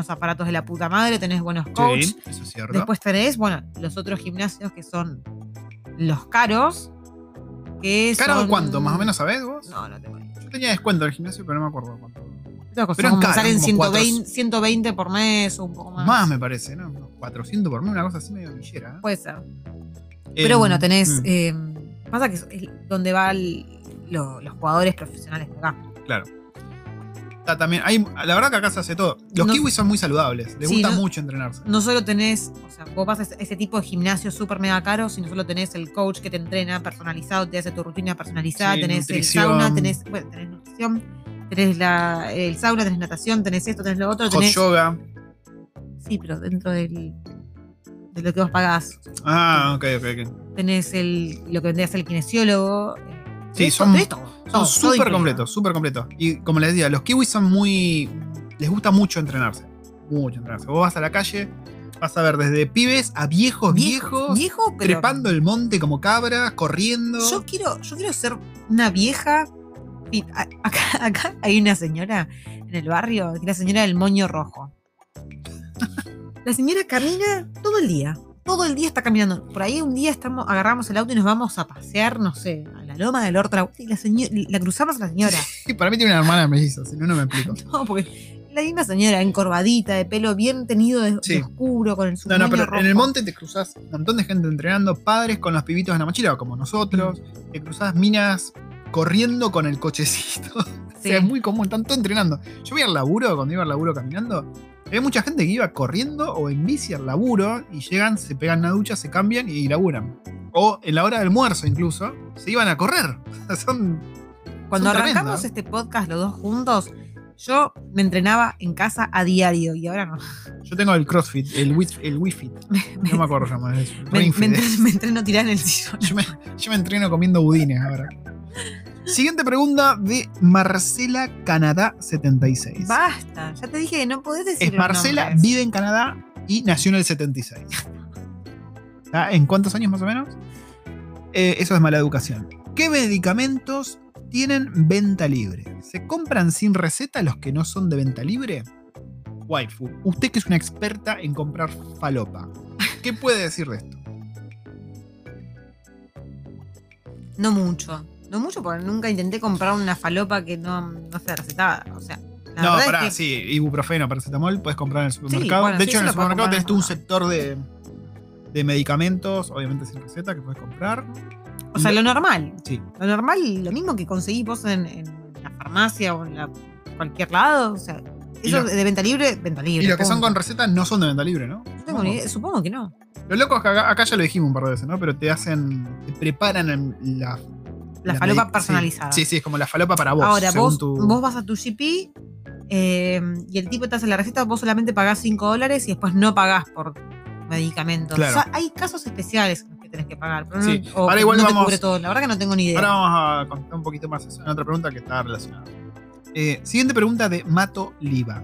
unos aparatos de la puta madre, tenés buenos coach. Sí, eso es cierto. Después tenés, bueno, los otros gimnasios que son los caros. Que ¿Caro son- cuánto? ¿Más o menos sabés vos? No, no tengo idea. Yo tenía descuento del gimnasio, pero no me acuerdo cuánto. Pero como salen caros, como 120, 120 por mes o un poco más. Más me parece, ¿no? Unos 400 por mí, una cosa así medio villera. ¿eh? Puede ser. Pero Em, bueno, tenés. mm, eh, pasa que es es donde van los jugadores profesionales de acá. claro. Está también, hay, la verdad que acá se hace todo. Los No- kiwis son muy saludables, les Sí, gusta no- mucho entrenarse. No solo tenés, o sea, vos vas a ese- tipo de gimnasio súper mega caro, sino solo tenés el coach que te entrena personalizado, te hace tu rutina personalizada, Sí, tenés nutrición. el sauna, tenés, bueno, tenés nutrición, tenés la, el sauna, tenés natación, tenés esto, tenés lo otro, Hot tenés. yoga. Sí, pero dentro del, de lo que vos pagás. Ah, ok, ok, ok. Tenés el, lo que vendría a ser el kinesiólogo. Sí, son- Son súper completos, súper completos. Y como les decía, los kiwis son muy. Les gusta mucho entrenarse. Mucho entrenarse. Vos vas a la calle, vas a ver desde pibes a viejos, viejos, Viejo, pero. trepando el monte como cabras, corriendo. Yo quiero, yo quiero ser una vieja. Acá, acá hay una señora en el barrio, la señora del moño rojo. La señora camina todo el día. Todo el día está caminando. Por ahí un día estamos, agarramos el auto y nos vamos a pasear, no sé, a la loma del Ortra. Y la, la cruzamos a la señora. Y para mí tiene una hermana melliza, si no, no me explico. No, porque la misma señora, encorvadita, de pelo bien tenido, de, de Sí. oscuro, con el No, no, pero rojo. en el monte te cruzás un montón de gente entrenando, padres con los pibitos en la mochila, como nosotros. Te cruzás minas corriendo con el cochecito. O Sí. sea, es muy común, están todos entrenando. Yo voy al laburo, cuando iba al laburo caminando, había mucha gente que iba corriendo o en bici al laburo y llegan, se pegan una ducha, se cambian y laburan. O en la hora de almuerzo incluso, se iban a correr. Son, Cuando son arrancamos este podcast los dos juntos, yo me entrenaba en casa a diario y ahora no. yo tengo el CrossFit, el, Wi- el Wi-Fi. No me acuerdo cómo se llama. es Me, me entreno, me entreno tirada en el sillón. Yo me, yo me entreno comiendo budines ahora. Siguiente pregunta de Marcela Canadá 76. Basta, ya te dije que no podés decir Es Marcela, nombres. vive en Canadá y nació en el 76. ¿Está? ¿En cuántos años más o menos? Eh, eso es mala educación. ¿Qué medicamentos tienen venta libre? ¿Se compran sin receta los que no son de venta libre? Waifu, usted que es una experta en comprar falopa, ¿qué puede decir de esto? No mucho. No mucho porque nunca intenté comprar una falopa que no, no sea recetada. O sea, la no, pará, es que sí, ibuprofeno, paracetamol, puedes comprar en el supermercado. bueno, de sí, hecho, en el supermercado tenés en todo un sector de, de medicamentos, obviamente sin receta, que puedes comprar. o sea, lo normal. Sí. Lo normal, lo mismo que conseguís vos en, en la farmacia o en la- cualquier lado. O sea, eso de venta libre, venta libre. Y los que son con receta no son de venta libre, ¿no? No tengo ni idea, supongo que no. Lo loco es que acá, acá ya lo dijimos un par de veces, ¿no? Pero te hacen, te preparan en la... La la falopa personalizada. Sí, sí, es como la falopa para vos. Ahora, según vos, tu- vos vas a tu GP eh, y el tipo te hace la receta, vos solamente pagás 5 dólares y después no pagás por medicamentos. Claro. O sea, hay casos especiales que tenés que pagar. Pero Sí. no, Ahora igual no vamos- te cubre todo. La verdad que no tengo ni idea. Ahora vamos a contar un poquito más eso en otra pregunta que está relacionada. Eh, siguiente pregunta de Mato Liva.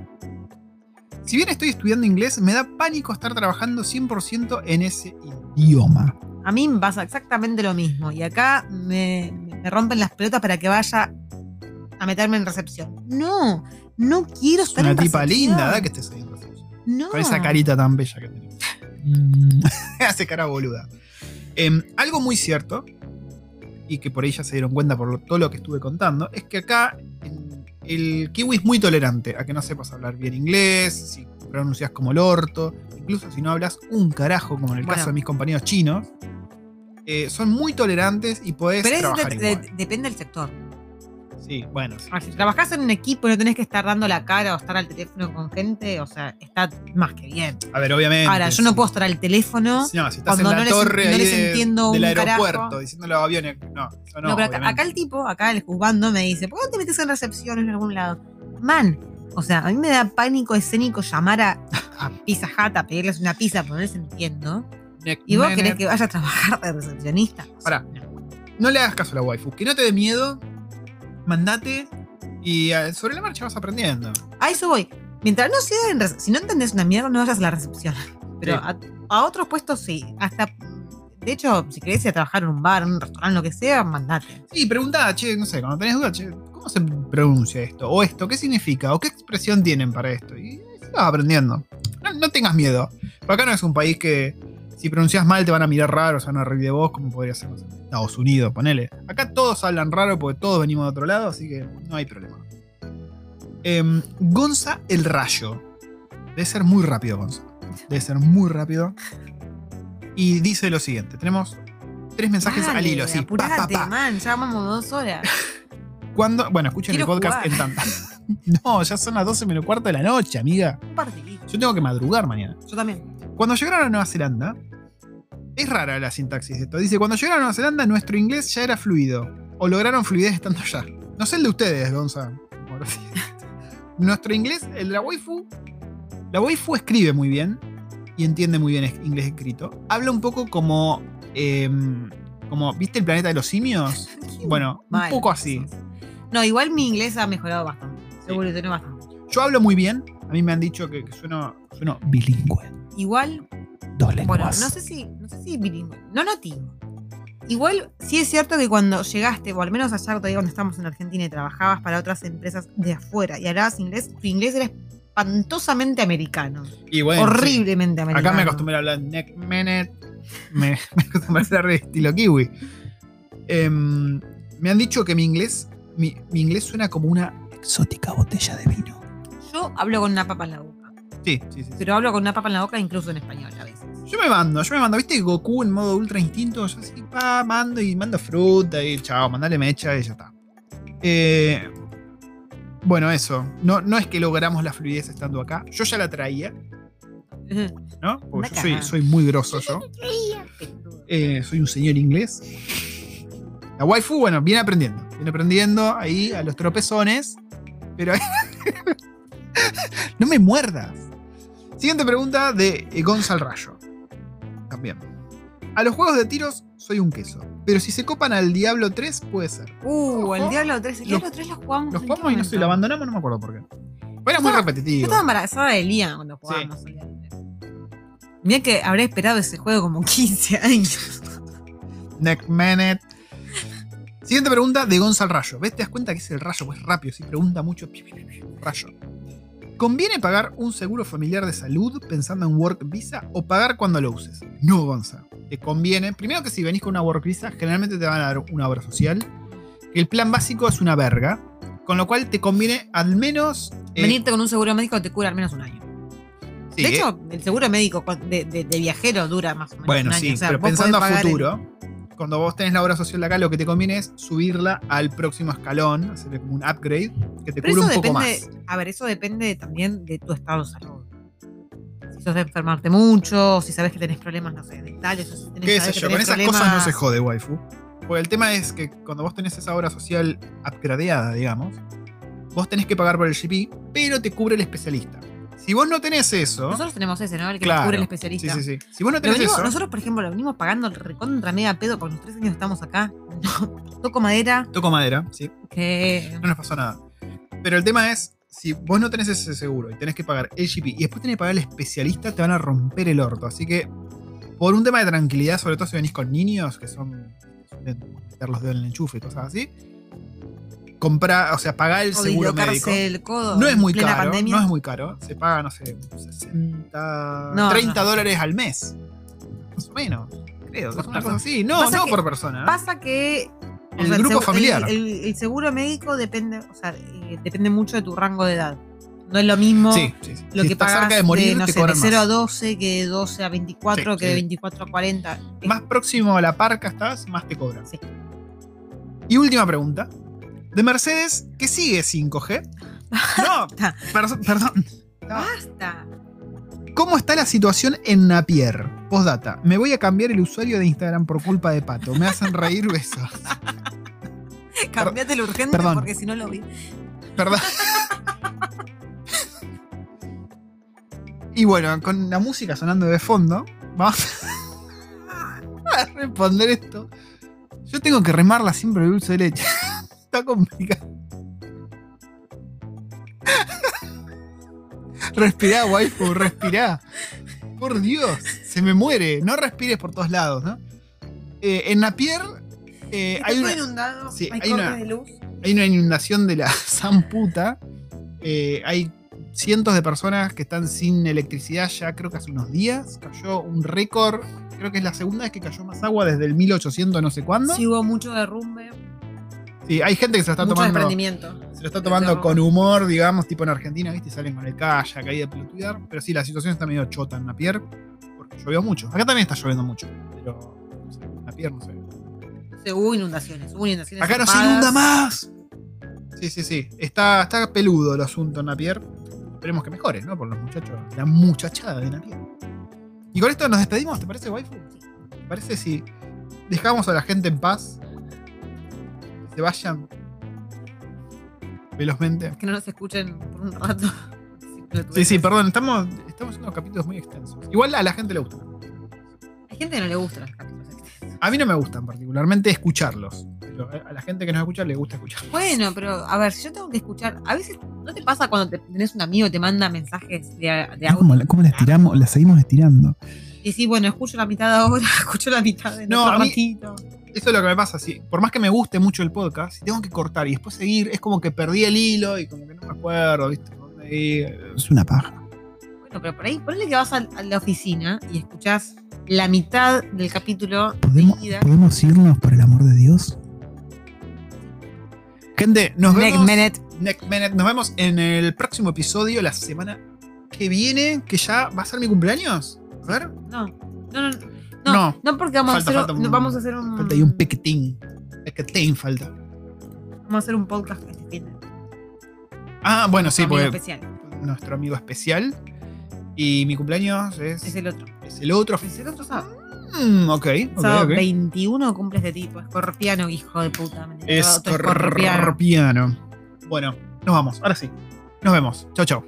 Si bien estoy estudiando inglés, me da pánico estar trabajando 100% en ese idioma. A mí me pasa exactamente lo mismo. Y acá me, me rompen las pelotas para que vaya a meterme en recepción. No, no quiero Es estar una en tipa recepción. linda, ¿verdad? Que estés ahí en recepción. No. Con esa carita tan bella que tenés. Hace cara boluda. Em, algo muy cierto, y que por ahí ya se dieron cuenta por lo- todo lo que estuve contando, es que acá el kiwi es muy tolerante a que no sepas hablar bien inglés, si pronuncias como el orto, incluso si no hablas un carajo, como en el Bueno. caso de mis compañeros chinos. Eh, son muy tolerantes y podés Pero es trabajar de- de- igual. depende del sector. Sí, bueno, sí. Ah, Si trabajás en un equipo y no tenés que estar dando la cara o estar al teléfono con gente, o sea, está más que bien. A ver, obviamente. Ahora, yo no puedo estar al teléfono. No, si estás cuando en la no les- torre no ahí les de- entiendo del un carajo. aeropuerto diciendo los aviones. No, eso no. No, pero acá, acá el tipo, acá el juzgando me dice, ¿por qué no te metes en recepción en algún lado? Man, o sea, a mí me da pánico escénico llamar a a Pizza Hut a pedirles una pizza, ponerse entiendo. Y vos querés que vaya a trabajar de recepcionista. Pará. No le hagas caso a la waifu. Que no te dé miedo. Mandate. Y eh, sobre la marcha vas aprendiendo. A eso voy. Mientras no sea en Si no entendés una mierda, no vayas a la recepción. Pero Sí. a, a otros puestos sí. Hasta. De hecho, si querés ir a trabajar en un bar, en un restaurante, lo que sea, mandate. Sí, preguntá, che, no sé, cuando tenés dudas, che, ¿cómo se pronuncia esto? O esto, ¿qué significa? ¿O qué expresión tienen para esto? Y vas aprendiendo. No, no tengas miedo. Porque acá no es un país que si pronuncias mal te van a mirar raro, se van a reír de vos, como podría ser Estados Unidos, ponele. Acá todos hablan raro porque todos venimos de otro lado, así que no hay problema. Em, Gonza el Rayo. Debe ser muy rápido, Gonza. Debe ser muy rápido. Y dice lo siguiente: tenemos tres mensajes Dale, al hilo, así. pa, pa, Apurate, pa. man. Ya vamos dos horas. Cuando, bueno, escuchen el podcast jugar. en tanda. No, ya son las 12 menos cuarto de la noche, amiga. Un partidito. Yo tengo que madrugar mañana. Yo también. Cuando llegaron a Nueva Zelanda, es rara la sintaxis de esto. Dice, cuando llegaron a Nueva Zelanda, nuestro inglés ya era fluido. O lograron fluidez estando allá. No sé el de ustedes, Gonza. Ahora sí. Nuestro inglés, el de la waifu, la waifu escribe muy bien y entiende muy bien inglés escrito. Habla un poco como, em, como, ¿viste el planeta de los simios? Bueno, un poco así. No, igual mi inglés ha mejorado bastante. Seguro que tiene bastante. Yo hablo muy bien. A mí me han dicho que, que sueno, sueno bilingüe. Igual, Dos bueno, lenguas. no sé si, no sé si bilingüe, no nativo. Igual, sí es cierto que cuando llegaste, o al menos allá todavía cuando estábamos en Argentina y trabajabas para otras empresas de afuera y hablabas inglés, tu inglés era espantosamente americano. Y bueno, sí. horriblemente americano. Acá me acostumbré a hablar neck minute. Me, me acostumbré a hablar de estilo kiwi. Em, me han dicho que mi inglés, mi, mi inglés suena como una exótica botella de vino. Yo hablo con una papa en la boca. Sí, sí, sí. Pero hablo con una papa en la boca incluso en español. Yo me mando, yo me mando. ¿Viste Goku en modo ultra instinto? Yo así, pa, mando y mando fruta y chao, mandale mecha y ya está. Eh, bueno, eso. No, no es que logramos la fluidez estando acá. Yo ya la traía, ¿no? Porque yo soy, soy muy grosso yo. Eh, soy un señor inglés. La waifu, bueno, viene aprendiendo. Viene aprendiendo ahí a los tropezones. Pero no me muerdas. Siguiente pregunta de eh, Gonzal Rayo. También. A los juegos de tiros soy un queso. Pero si se copan al Diablo 3, puede ser. Uh, el. Diablo 3. El Diablo 3 lo jugamos. Los ¿en qué jugamos y no sé, lo abandonamos, no me acuerdo por qué. Era muy estaba- Yo repetitivo. estaba embarazada de Liam cuando jugábamos al Diablo 3. Mirá que habré esperado ese juego como 15 años. Neck Manet. Siguiente pregunta de Gonzal Rayo. ¿Ves? Te das cuenta que es el rayo, pues rápido, si pregunta mucho. Rayo. ¿Conviene pagar un seguro familiar de salud pensando en Work Visa o pagar cuando lo uses? No, Gonza. Te conviene. Primero que si venís con una Work Visa, generalmente te van a dar una obra social. El plan básico es una verga. Con lo cual te conviene al menos. eh, Venirte con un seguro médico te cura al menos un año. sí, de eh, hecho, el seguro médico de, de- de viajero dura más o menos Bueno, un año. sí, O sea, pero pensando a el- futuro, cuando vos tenés la obra social de acá, lo que te conviene es subirla al próximo escalón, hacerle como un upgrade que te cure un poco más. a ver, eso depende también de tu estado de salud. Si sos de enfermarte mucho, si sabes que tenés problemas, no sé, dentales, o si tenés, ¿Qué sé que yo? Con esas cosas no se jode, waifu. Porque el tema es que cuando vos tenés esa obra social upgradeada, digamos, vos tenés que pagar por el GP, pero te cubre el especialista. Si vos no tenés eso. Nosotros tenemos ese, ¿no? El que claro, cubre el sí, especialista. sí, sí. Si vos no tenés venimos- eso. nosotros, por ejemplo, lo venimos pagando el recontra mega pedo porque los tres años que estamos acá. Toco madera, Toco madera, sí. que no nos pasó nada. Pero el tema es, si vos no tenés ese seguro y tenés que pagar el GP y después tenés que pagar el especialista, te van a romper el orto. Así que, por un tema de tranquilidad, sobre todo si venís con niños, que son meter los dedos en el enchufe y cosas así, compra, o sea, pagar el o seguro médico. el codo No es muy caro, pandemia. no es muy caro. Se paga, no sé, 60, No, 30 no. dólares al mes. Más o menos. Creo, es una cosa así. No, Pasa no que por persona. ¿eh? Pasa que El sea, grupo familiar. El, el- el seguro médico depende, o sea, eh, depende mucho de tu rango de edad. No es lo mismo Sí, sí, sí. lo si que estás pagas cerca de morir, no te sé, de cobran 0 a más. 12 que de 12 a 24, Sí, que de sí. 24 a 40. Es- Más próximo a la parca estás, más te cobran. Sí. Y última pregunta. De Mercedes, ¿qué sigue 5G? No, perdón. ¡Basta! ¿Cómo está la situación en Napier? Postdata. Me voy a cambiar el usuario de Instagram por culpa de Pato. Me hacen reír besos. Cambiate lo urgente perdón. porque si no lo vi. Perdón. Y bueno, con la música sonando de fondo, vamos a responder esto. Yo tengo que remarla siempre de dulce de leche. Está complicado. respirá, waifu, respirá. Por Dios, se me muere. No respires por todos lados, ¿no? Eh, en Napier eh, Está hay, una, inundado, sí, hay, hay cortes una- de luz. hay una inundación de la zamputa. Eh, hay cientos de personas que están sin electricidad ya creo que hace unos días. Cayó un récord. Creo que es la segunda vez que cayó más agua desde el 1800 no sé cuándo. Sí hubo mucho derrumbe, Sí, hay gente que se lo está mucho tomando, se lo está tomando con humor, digamos, tipo en Argentina, ¿viste? Salen con el kayak ahí de pelotudear. Pero sí, la situación está medio chota en Napier. Porque llovió mucho. Acá también está lloviendo mucho. Pero no sé, en Napier no sé. Sí, hubo inundaciones, hubo inundaciones. Acá no se inunda más. Sí, sí, sí. Está, está peludo el asunto en Napier. Esperemos que mejore, ¿no? Por los muchachos. La muchachada de Napier. Y con esto nos despedimos, ¿te parece, waifu? ¿Te parece si dejamos a la gente en paz? Se vayan velozmente. Que no nos escuchen por un rato. Sí, sí, perdón, estamos, estamos haciendo capítulos muy extensos. Igual a la gente le gusta. Hay gente que no le gustan los capítulos extensos. A mí no me gustan particularmente escucharlos. Pero a la gente que nos escucha le gusta escucharlos. Bueno, pero a ver, si yo tengo que escuchar. A veces, ¿no te pasa cuando te- tenés un amigo que te manda mensajes de, de audio? ¿Cómo, cómo la estiramos? La seguimos estirando. Y sí, bueno, escucho la mitad ahora, escucho la mitad de No, otro a mí- ratito. Eso es lo que me pasa. Si, por más que me guste mucho el podcast, si tengo que cortar y después seguir, es como que perdí el hilo y como que no me acuerdo, ¿viste? ir. Es una paja. Bueno, pero por ahí, ponle que vas a, a la oficina y escuchás la mitad del capítulo ¿Podemos, seguida. ¿Podemos irnos por el amor de Dios? Gente, nos Next vemos. minute. Next minute. Nos vemos en el próximo episodio, la semana que viene, que ya va a ser mi cumpleaños. A ver. No, no, no. No, No. no, porque vamos, Falta- a hacer, falta un- no, vamos a hacer un. Falta ahí un pequetín. Pequetín falta. Vamos a hacer un podcast de Ah, bueno, sí, amigo porque especial. nuestro amigo especial. Y mi cumpleaños es, Es el otro. es el otro. Es el otro sábado. Mm, ok, Sábado ok. 21 cumple este tipo. Escorpiano, hijo de puta. otro Escorpiano. Bueno, nos vamos. Ahora sí. Nos vemos. Chau, chau.